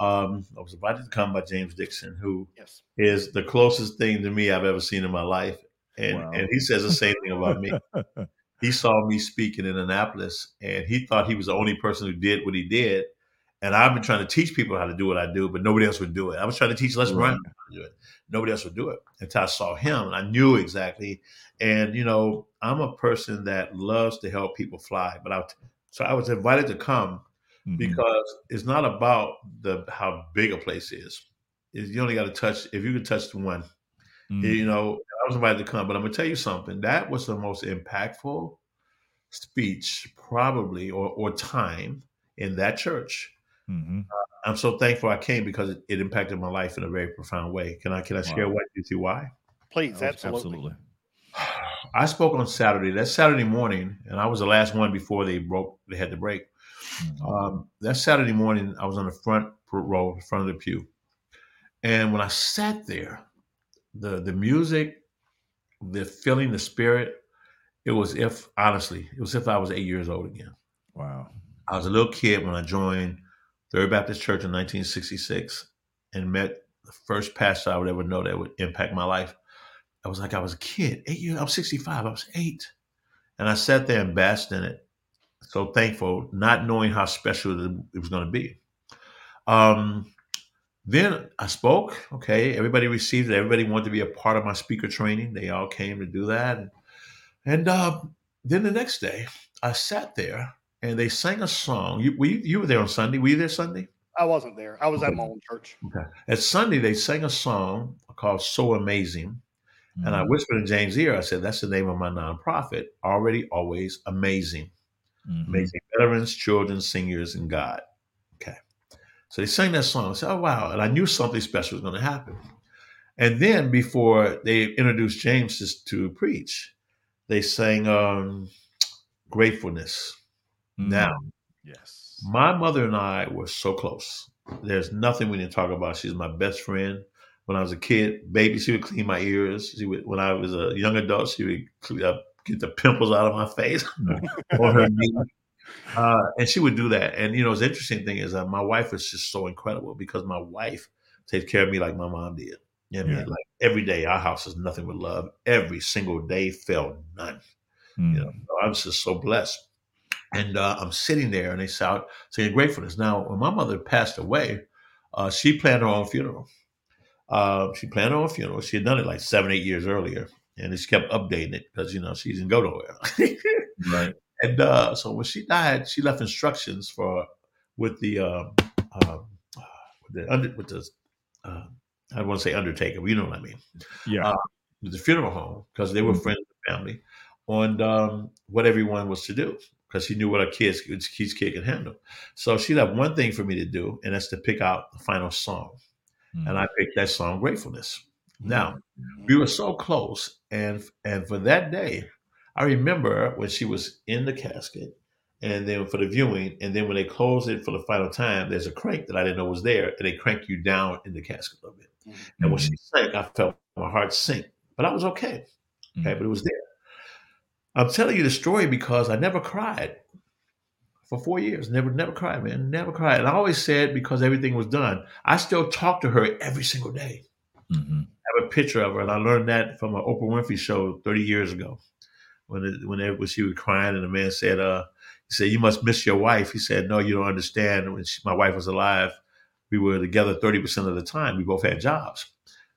Um, I was invited to come by James Dixon, who Yes. is the closest thing to me I've ever seen in my life, and Wow. and he says the same thing about me. He saw me speaking in Annapolis, and he thought he was the only person who did what he did. And I've been trying to teach people how to do what I do, but nobody else would do it. I was trying to teach Les Right. Brown how to do it. Nobody else would do it until I saw him, and I knew exactly. And you know, I'm a person that loves to help people fly, but I so I was invited to come Mhm. because it's not about the how big a place is. Is you only got to touch if you can touch the one. Mhm. You know, I was invited to come, but I'm gonna tell you something. That was the most impactful speech, probably, or or time in that church. Mhm. I'm so thankful I came because it, it impacted my life in a very profound way. Can I can I share Wow. what you see why? Please, Oh, absolutely. I spoke on Saturday. That Saturday morning, and I was the last one before they broke. They had to break. Mhm. Um, that Saturday morning, I was on the front row, front of the pew, and when I sat there, the the music, the feeling, the spirit, it was if honestly, it was if I was eight years old again. Wow. I was a little kid when I joined Third Baptist Church in 1966 and met the first pastor I would ever know that would impact my life. I was like I was a kid, eight years. I'm 65. I was eight, and I sat there and basked in it. So thankful, not knowing how special it it was going to be. Um, then I spoke. Okay, everybody received it. Everybody wanted to be a part of my speaker training. They all came to do that. And uh, then the next day, I sat there and they sang a song. You we, you were there on Sunday. Were you there Sunday? I wasn't there. I was at my own church. Okay. At Sunday, they sang a song called "So Amazing," and I Mhm. whispered in James' ear. I said, "That's the name of my nonprofit. Already, always amazing." Mhm. amazing veterans, children, seniors, and God. So they sang that song. I said, oh, wow. And I knew something special was going to happen. And then before they introduced James to, to preach, they sang um, Gratefulness. Now, Mm. Yes. my mother and I were so close. There's nothing we didn't talk about. She's my best friend. When I was a kid, baby, she would clean my ears. She would, when I was a young adult, she would clean up, get the pimples out of my face on her knee. Uh, and she would do that. And you know, the interesting thing is that my wife is just so incredible because my wife takes care of me like my mom did. You know what I mean? Like every day, our house is nothing but love. Every single day felt none. Mm. You know, so I'm just so blessed. And uh, I'm sitting there and they shout saying gratefulness. Now, when my mother passed away, uh, she planned her own funeral. Uh, she planned her own funeral. She had done it like seven, eight years earlier. And she kept updating it because, you know, she didn't go nowhere. Right. And uh, so when she died, she left instructions for with the um, um, with the under with the uh, I don't want to say undertaker, but you know what I mean, Yeah. Uh, with the funeral home because they were Mhm. friends the family on um, what everyone was to do because she knew what her kids kids kid could handle. So she left one thing for me to do, and that's to pick out the final song, Mm. and I picked that song, "Gratefulness." Now Mm-hmm. we were so close and and for that day i remember when she was in the casket and then for the viewing and then when they close it for the final time there's a crank that i didn't know was there and they crank you down in the casket a little bit. And when she sank i felt my heart sink but i was okay. Okay Mhm. but it was there. I'm telling you the story because i never cried for four years. Never never cried man. Never cried. And i always said because everything was done i still talk to her every single day. Mhm. have a picture of her, and I learned that from an Oprah Winfrey show 30 years ago. When it, when, she was crying, and the man said, "Uh, he said you must miss your wife." He said, "No, you don't understand. When she, my wife was alive, we were together 30 percent of the time. We both had jobs,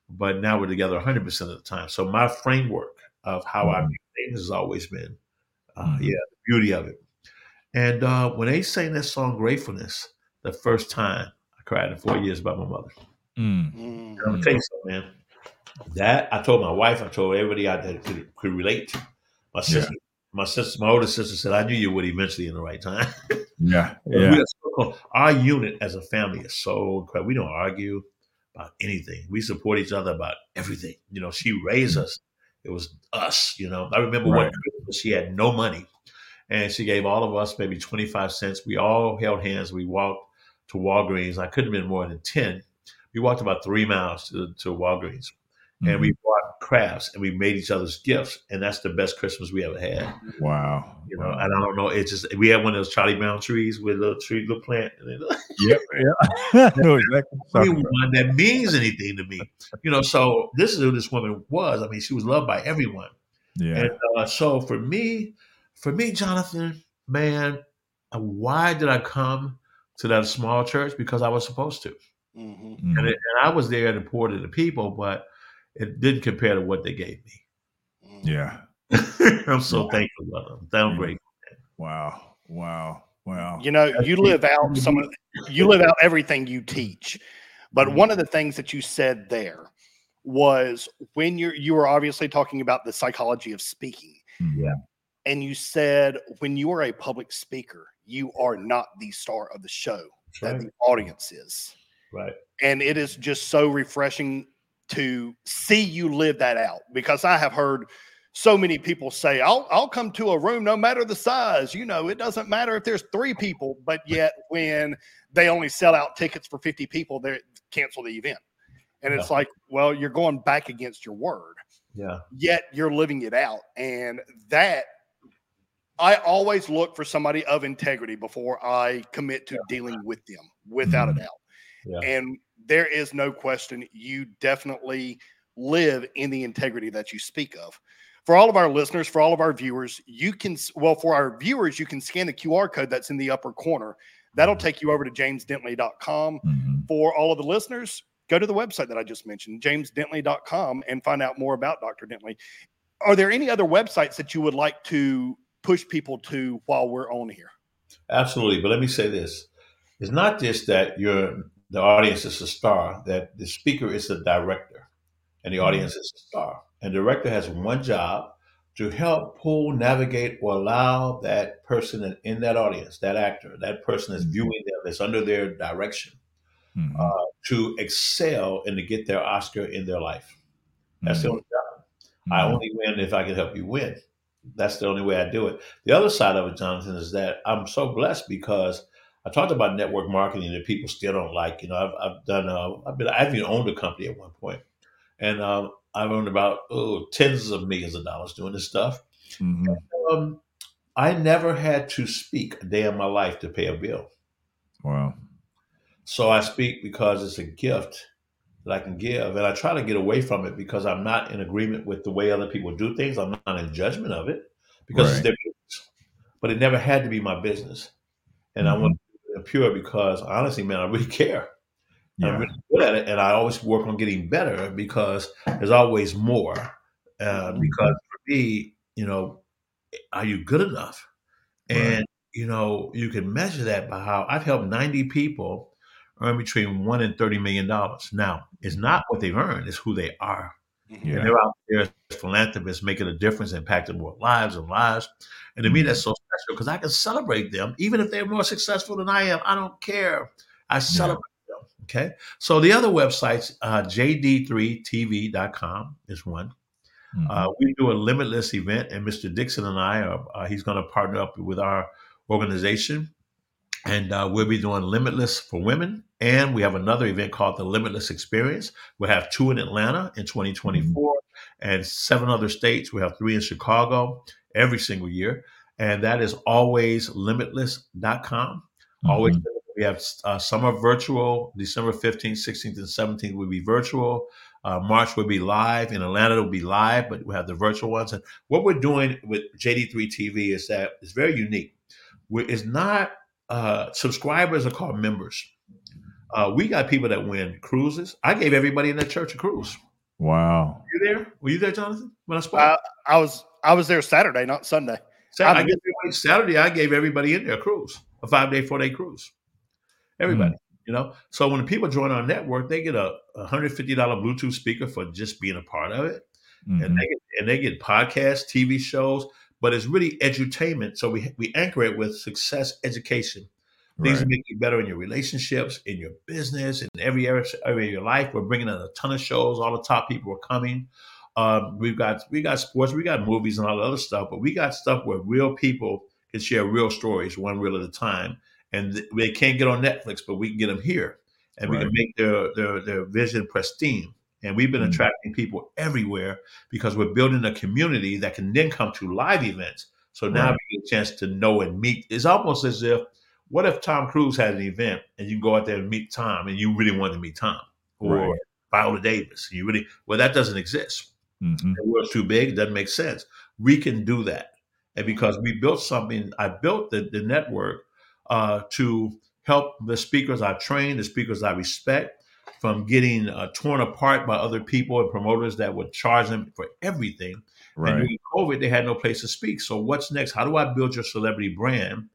but now we're together 100 percent of the time. So my framework of how I Mhm. view things has always been, uh, Mhm. yeah, the beauty of it. And uh, when they sang that song "Gratefulness," the first time I cried in four years about my mother. Mm. Mm. I'm gonna tell you something, man. That I told my wife, I told everybody out there that could, could relate. My sister, my sister, my older sister said, "I knew you would eventually in the right time." Yeah. Yeah. so. Our unit as a family is so incredible. We don't argue about anything. We support each other about everything. You know, she raised us. It was us. You know, I remember one Christmas she had no money, and she gave all of us maybe twenty five cents. We all held hands. We walked to Walgreens. I couldn't have been more than ten. We walked about three miles to, to Walgreens, and we Mhm. bought crafts and we made each other's gifts, and that's the best Christmas we ever had. Wow. You know, and I don't know. It's just we had one of those Charlie Brown trees with a little tree, little plant. And it, Yep. Yeah. I exactly. what you're talking about. one that means anything to me. You know, so this is who this woman was. I mean, she was loved by everyone. Yeah. And uh, so for me, for me, Jonathan, man, uh, why did I come to that small church? Because I was supposed to. Mhm. Mhm. And, it, and I was there and poured to the people, but it didn't compare to what they gave me. Yeah. I'm so Yeah. thankful, brother. I'm so Yeah. grateful. Wow. Wow. Wow. You know, you live out some of you live out everything you teach. But Mhm. one of the things that you said there was when you're you were obviously talking about the psychology of speaking. Mhm. And you said when you are a public speaker, you are not the star of the show That's that right. the audience is. Right. And it is just so refreshing to see you live that out because I have heard so many people say, I'll, I'll come to a room no matter the size. You know, it doesn't matter if there's three people, but yet when they only sell out tickets for 50 people, they cancel the event. And it's like, well, you're going back against your word, Yeah. yet you're living it out. And that I always look for somebody of integrity before I commit to dealing with them, without a mm-hmm. doubt. Yeah. And there is no question you definitely live in the integrity that you speak of. For all of our listeners, for all of our viewers, you can, well, for our viewers, you can scan the QR code that's in the upper corner. That'll take you over to jamesdentley.com. Mhm. For all of the listeners, go to the website that I just mentioned, jamesdentley.com, and find out more about Dr. Dentley. Are there any other websites that you would like to push people to while we're on here? Absolutely. But let me say this. It's not just that you're the audience is a star, that the speaker is the director and the audience is a star. And the director has one job to help pull, navigate, or allow that person in, in that audience, that actor, that person that's viewing them, that's under their direction, Mhm. uh, to excel and to get their Oscar in their life. That's the Mhm. only job. I Mhm. only win if I can help you win. That's the only way I do it. The other side of it, Jonathan, is that I'm so blessed because I talked about network marketing that people still don't like. You know, I've, I've done, uh, I've been, I've even owned a company at one point, and um, I've earned about oh, tens of millions of dollars doing this stuff. Mhm. Um, I never had to speak a day in my life to pay a bill. Wow. So I speak because it's a gift that I can give. And I try to get away from it because I'm not in agreement with the way other people do things. I'm not in judgment of it because it's Right. their business. But it never had to be my business. And I Mhm. want to keep it pure because honestly, man, I really care. I'm really good at it. And I always work on getting better because there's always more. Uh, because for me, you know, are you good enough? Right. And you know, you can measure that by how I've helped 90 people earn between one and 30 million dollars. Now, it's not what they've earned, it's who they are. Mhm. Yeah. And they're out there as philanthropists making a difference, impacting more lives and lives. And to me, that's so special because I can celebrate them, even if they're more successful than I am. I don't care. I celebrate them. Okay. So the other websites, uh, jd3tv.com is one. Mhm. Uh, we do a limitless event, and Mr. Dixon and I are uh, he's going to partner up with our organization, and uh, we'll be doing limitless for women. And we have another event called the Limitless Experience. We'll have two in Atlanta in 2024, and seven other states. We have three in Chicago every single year, and that is always limitless.com. Always, Mhm. we have uh, summer virtual. December 15th, 16th, and 17th will be virtual. Uh, March will be live. In Atlanta, it'll be live, but we have the virtual ones. And what we're doing with JD3 TV is that it's very unique. We're, it's not uh, subscribers are called members. Uh, we got people that win cruises. I gave everybody in that church a cruise. Wow. You there? Were you there, Jonathan? When I spoke, I, I was I was there Saturday, not Sunday. Saturday, I gave everybody, Saturday, I gave everybody in there a cruise, a five day, four day cruise. Everybody, you know. So when people join our network, they get a hundred fifty dollar Bluetooth speaker for just being a part of it, Mhm. and they get, and they get podcasts, TV shows, but it's really edutainment. So we we anchor it with success education. Things Right. make you better in your relationships, in your business, in every area, area of your life. We're bringing in a ton of shows. All the top people are coming. Um, we've got we got sports, we got movies, and all the other stuff. But we got stuff where real people can share real stories, one reel at a time. And th- they can't get on Netflix, but we can get them here, and we can make their their their vision pristine. And we've been Mhm. attracting people everywhere because we're building a community that can then come to live events. So now Right. we get a chance to know and meet. It's almost as if what if Tom Cruise had an event and you go out there and meet Tom and you really want to meet Tom or Right. Viola Davis? You really well that doesn't exist. Mhm. The world's too big, it doesn't make sense. We can do that. And because we built something, I built the, the network uh, to help the speakers I train, the speakers I respect, from getting uh, torn apart by other people and promoters that would charge them for everything. And during COVID, they had no place to speak. So what's next? How do I build your celebrity brand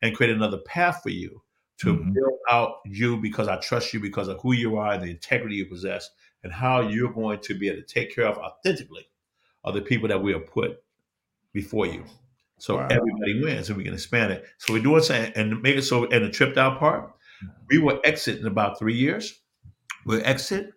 and create another path for you to Mhm. build out you because I trust you because of who you are the integrity you possess and how you're going to be able to take care of authentically of the people that we have put before you. So Wow. everybody wins and we can expand it. So we're doing something and make it so and the tripped out part, we will exit in about three years. We'll exit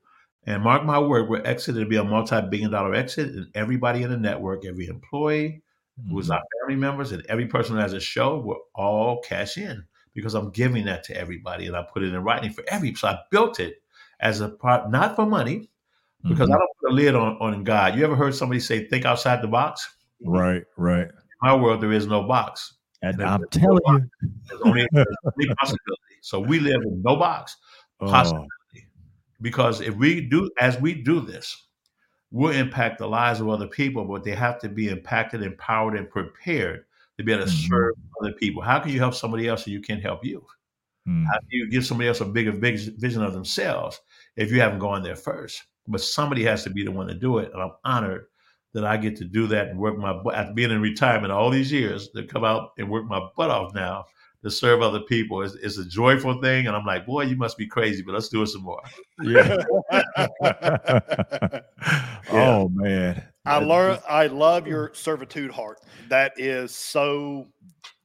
and mark my word, we're exit. It'll be a multi-billion dollar exit, and everybody in the network, every employee, who is Mhm. our family members, and every person who has a show will all cash in because I'm giving that to everybody, and I put it in writing for every. So I built it as a part, not for money, because Mhm. I don't put a lid on on God. You ever heard somebody say, "Think outside the box"? Right. Right. In my world, there is no box. And I'm no telling box. you. There's only, only possibility. So we live in no box. Oh, Possibility. Because if we do, as we do this, we'll impact the lives of other people, but they have to be impacted, empowered, and prepared to be able to Mhm. serve other people. How can you help somebody else if you can't help you? mm, How can you give somebody else a bigger big vision of themselves if you haven't gone there first? But somebody has to be the one to do it. And I'm honored that I get to do that and work my butt after being in retirement all these years to come out and work my butt off now to serve other people. It's, it's a joyful thing, and I'm like, boy, you must be crazy, but let's do it some more. Yeah. Oh man. I learn. I love your servitude heart. That is so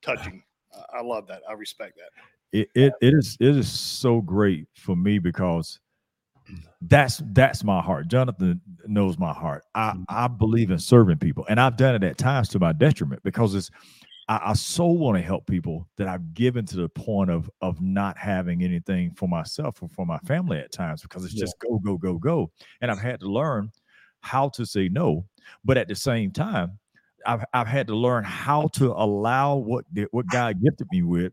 touching. I- I love that. I respect that. it, it it is it is so great for me because that's that's my heart. Jonathan knows my heart. I Mhm. I believe in serving people, and I've done it at times to my detriment because it's I, I so want to help people that I've given to the point of of not having anything for myself or for my family at times because it's Yeah. just go go go go, and I've had to learn how to say no, but at the same time. I've, I've had to learn how to allow what the- what God gifted me with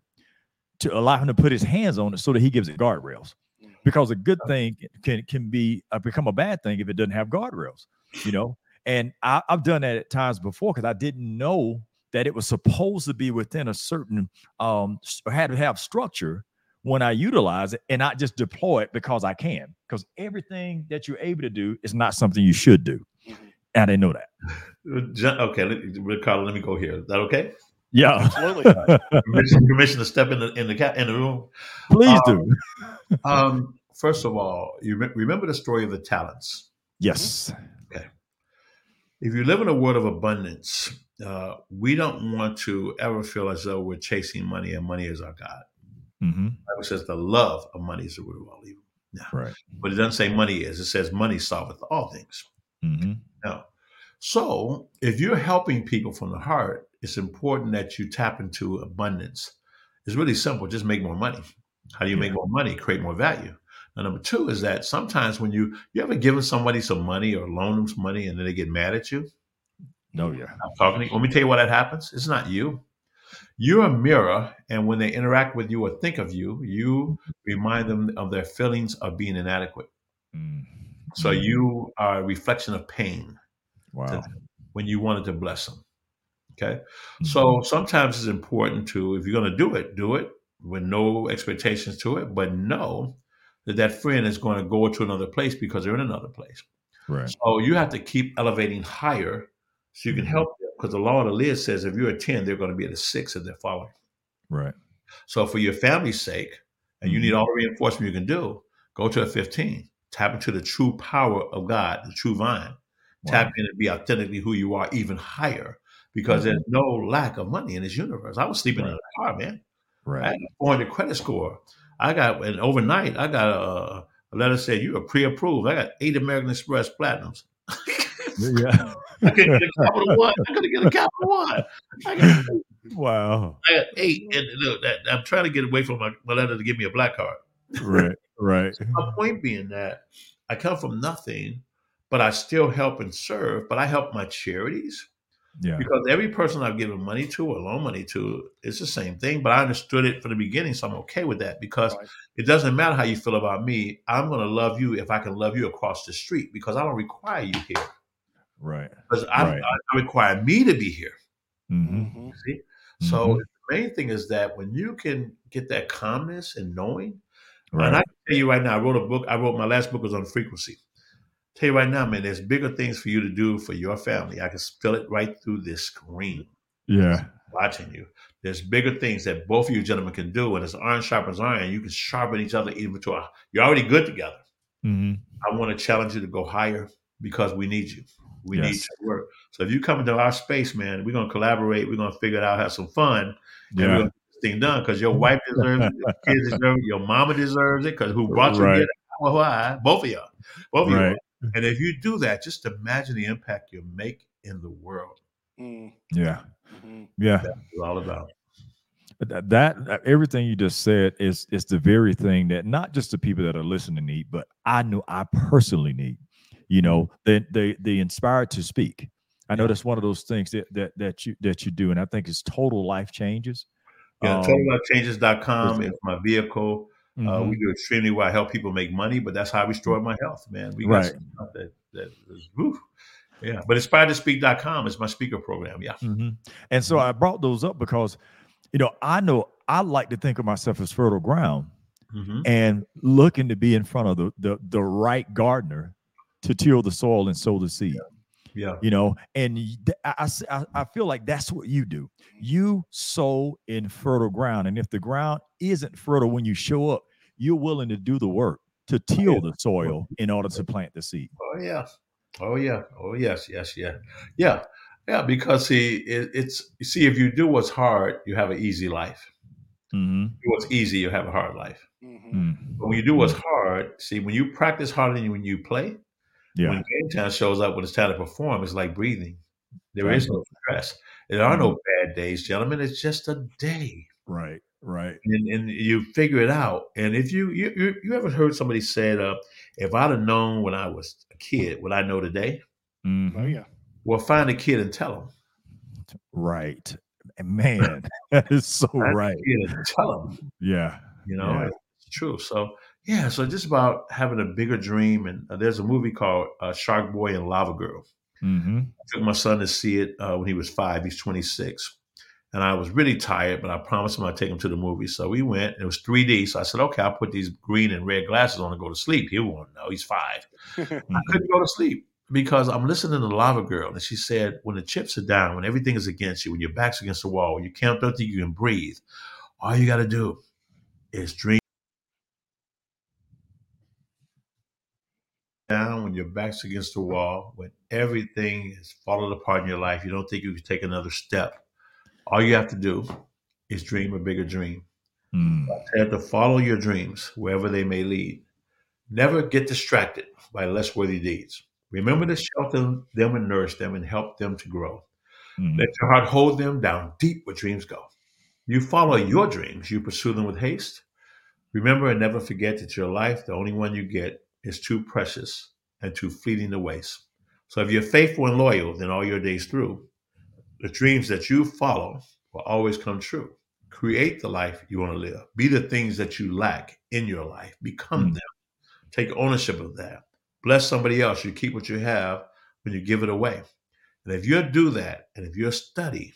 to allow him to put his hands on it so that he gives it guardrails. Because a good thing can can be uh, become a bad thing if it doesn't have guardrails, you know. And I, I've done that at times before because I didn't know that it was supposed to be within a certain um or had to have structure when I utilize it and not just deploy it because I can. Because everything that you're able to do is not something you should do. Mhm. And I didn't know that. Okay, Ricardo, let me go here. Is that okay? Yeah. Absolutely. Permission, permission to step in the in the ca- in the room. Please Um, do. Um, first of all, you re- remember the story of the talents. Yes. If you live in a world of abundance, uh, we don't want to ever feel as though we're chasing money and money is our God. hmm The Bible says the love of money is the root of all evil. Right. But it doesn't say money is. It says money solveth all things. hmm No. So if you're helping people from the heart, it's important that you tap into abundance. It's really simple. Just make more money. How do you make more money? Create more value. And number two is that sometimes when you you ever given somebody some money or loan them some money and then they get mad at you, No, yeah. I'm talking to you. Let me tell you why that happens. It's not you. You're a mirror, and when they interact with you or think of you, you remind them of their feelings of being inadequate. Mm. So you are a reflection of pain Wow. when you wanted to bless them. Okay. Mhm. So sometimes it's important to, if you're going to do it, do it with no expectations to it, but know that that friend is going to go to another place because they're in another place. right. So you have to keep elevating higher so you can Mhm. help them. Because the law of the lid says if you're a 10, they're going to be at a six if they're following. Right. So for your family's sake, and you need all the reinforcement you can do, go to a 15. Tap into the true power of God, the true vine. Tap in and be authentically who you are, even higher, because Mhm. there's no lack of money in this universe. I was sleeping in Right. a car, man. I Right. had a 400 credit score. I got, and overnight, I got a, a letter saying you are pre-approved. I got eight American Express Platinums. Yeah. I couldn't get a Capital One. I couldn't get a Capital One. I got, wow. I got eight, and look, that, I'm trying to get away from my, my letter to give me a black card. Right. Right. My point being that I come from nothing, but I still help and serve. But I help my charities Yeah. because every person I've given money to or loan money to, it's the same thing. But I understood it from the beginning, so I'm okay with that because Right. it doesn't matter how you feel about me. I'm going to love you if I can love you across the street because I don't require you here. Right. Because I, Right. I, I require me to be here. hmm Mhm. See? So Mhm. the main thing is that when you can get that calmness and knowing, and I can tell you right now, I wrote a book. I wrote my last book was on frequency. Tell you right now, man, there's bigger things for you to do for your family. I can feel it right through this screen Yeah. watching you. There's bigger things that both of you gentlemen can do, and it's iron sharpens iron. You can sharpen each other even to a. You're already good together. hmm I want to challenge you to go higher because we need you. We need Yes. your work. So if you come into our space, man, we're gonna collaborate. We're gonna figure it out, have some fun, and we're Yeah. gonna get this thing done because your wife deserves it, your kids deserve it, your mama deserves it because who brought you Right. here? Well, why? Both of y'all, both of Right. you. And if you do that, just imagine the impact you make in the world. Mm, Yeah. mhm. Yeah. That's it's all about. That, that that- everything you just said is is the very thing that not just the people that are listening need, but I know I personally need. You know, they they they inspired to speak. I know that's one of those things that that that you that you do, and I think it's total life changes. Yeah, Um, TotalLifeChanges.com is- is my vehicle. Uh, mhm. we do extremely well. I help people make money, but that's how I restore my health, man. We got Right. stuff that, that is, whew. yeah. But inspiredtospeak.com is my speaker program. Yeah. Mhm. And so I brought those up because, you know, I know I like to think of myself as fertile ground hmm and looking to be in front of the the, the right gardener to till the soil and sow the seed. Yeah. You know and I, th- I, I s- I- I feel like that's what you do you sow in fertile ground and if the ground isn't fertile when you show up you're willing to do the work to till the soil in order to plant the seed Oh yeah. Oh yeah. Oh yes. Yes. Yeah. Yeah. Yeah. Because see, it, it's you see, if you do what's hard, you have an easy life. mm-hmm. Do what's easy, you have a hard life. Mhm. But when you do what's hard, see, when you practice harder than when you play, yeah when game time shows up when it's time to perform, it's like breathing. There Right. is no stress. There are no bad days, gentlemen. It's just a day. right right and, and you figure it out. And if you you you, you ever heard somebody say, uh, "If I'd have known when I was a kid what I know today, Mhm. Oh yeah. well, find a kid and tell him. right man that is so Find right a kid and tell them. yeah You know, Yeah. it's true. So yeah, so just about having a bigger dream. And uh, there's a movie called uh, Shark Boy and Lava Girl. mm-hmm. I took my son to see it uh, when he was five. He's 26. And I was really tired, but I promised him I'd take him to the movie. So we went. It was 3D. So I said, okay, I'll put these green and red glasses on and go to sleep. He won't know. He's five. I couldn't go to sleep because I'm listening to Lava Girl. And she said, when the chips are down, when everything is against you, when your back's against the wall, when you can't don't think you can breathe, all you got to do is dream down when your back's against the wall, when everything is falling apart in your life, you don't think you can take another step. All you have to do is dream a bigger dream. Mm. You have to follow your dreams wherever they may lead. Never get distracted by less worthy deeds. Remember to shelter them and nourish them and help them to grow. Mhm. Let your heart hold them down deep where dreams go. You follow your dreams, you pursue them with haste. Remember and never forget that your life, the only one you get, is too precious and too fleeting to waste. So if you're faithful and loyal, then all your days through, the dreams that you follow will always come true. Create the life you want to live. Be the things that you lack in your life. Become Mm. them. Take ownership of that. Bless somebody else. You keep what you have when you give it away. And if you do that, and if you study,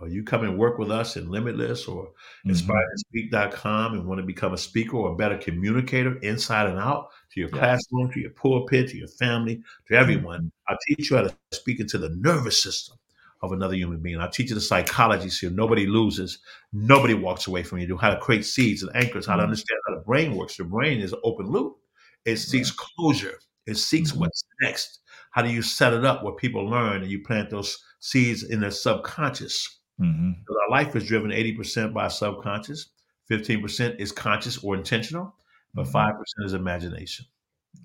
or you come and work with us in Limitless or Mhm. inspiredspeak.com and want to become a speaker or a better communicator inside and out to your Yes. classroom, to your pulpit, to your family, to everyone, I'll teach you how to speak into the nervous system of another human being. I'll teach you the psychology so nobody loses, nobody walks away from you, how to create seeds and anchors, how to Mhm. understand how the brain works. The brain is an open loop. It seeks closure. It seeks Mhm. what's next. How do you set it up where people learn and you plant those seeds in their subconscious? Mhm. Our life is driven 80% by subconscious, 15% is conscious or intentional, but Mhm. 5% is imagination.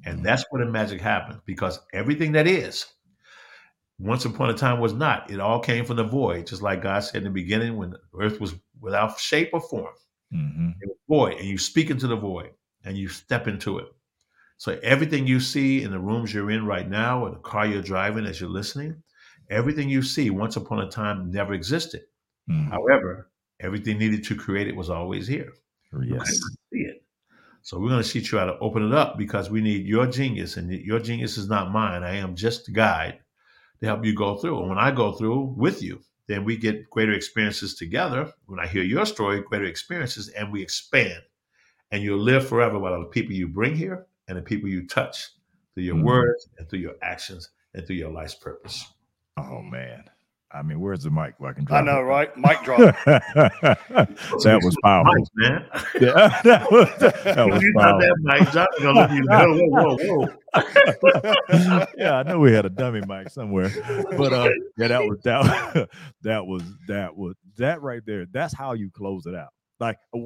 And Mhm. that's where the magic happens because everything that is, once upon a time was not. It all came from the void, just like God said in the beginning when earth was without shape or form. Mhm. It was void, and you speak into the void and you step into it. So everything you see in the rooms you're in right now, or the car you're driving as you're listening, everything you see once upon a time never existed. Mhm. However, everything needed to create it was always here. You Yes. see it. So we're going to teach you how to open it up because we need your genius, and your genius is not mine. I am just the guide to help you go through. And when I go through with you, then we get greater experiences together. When I hear your story, greater experiences, and we expand. And you'll live forever by the people you bring here and the people you touch through your Mhm. words and through your actions and through your life's purpose. Oh man. I mean, where's the mic where I can I know, it? right? Mic drop. that was powerful. Nice, man. Yeah, that was, that was you powerful. that mic drop, gonna look you, whoa, whoa, whoa, whoa. yeah, I know we had a dummy mic somewhere, but uh, yeah, that was that that was that was that right there. That's how you close it out. Like uh,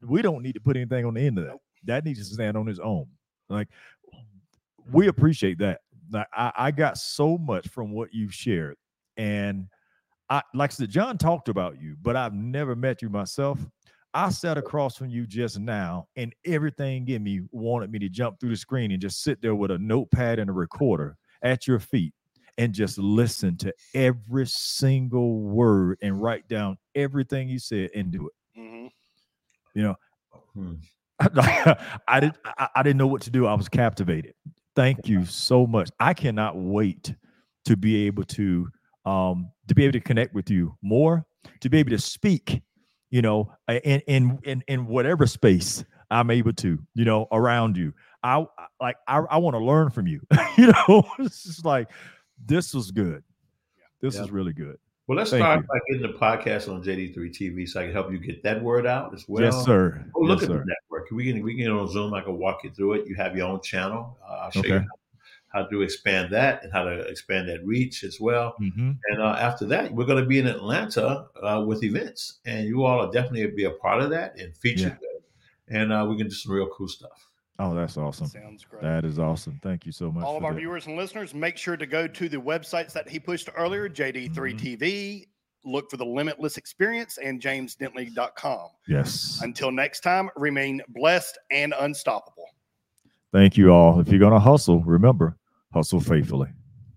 we don't need to put anything on the end of that. That needs to stand on its own. Like we appreciate that. Like I, I got so much from what you've shared, and I like I said, John talked about you, but I've never met you myself. I sat across from you just now, and everything in me wanted me to jump through the screen and just sit there with a notepad and a recorder at your feet and just listen to every single word and write down everything you said and do it. Mhm. Hmm. I didn't I, I didn't know what to do. I was captivated. Thank you so much. I cannot wait to be able to um to be able to connect with you more, to be able to speak, you know, in in in, in whatever space I'm able to, you know, around you. I like I, I want to learn from you. you know, it's just like this was good. This Yeah. is really good. Well, let's Thank start you. by getting the podcast on JD3 TV so I can help you get that word out as well. yes, sir. Oh, look yes, at sir. the network. We can we can get on Zoom. I can walk you through it. You have your own channel. Uh, I'll show you Okay. how to expand that and how to expand that reach as well. Mhm. And uh, after that, we're going to be in Atlanta uh, with events, and you all are definitely be a part of that and featured. there. And uh, we can do some real cool stuff. Oh, that's awesome. Sounds great. That is awesome. Thank you so much. All of our that. viewers and listeners, make sure to go to the websites that he pushed earlier, JD3 Mm-hmm. Look for the Limitless Experience and jamesdentley.com. Yes. Until next time, remain blessed and unstoppable. Thank you all. If you're going to hustle, remember, hustle faithfully.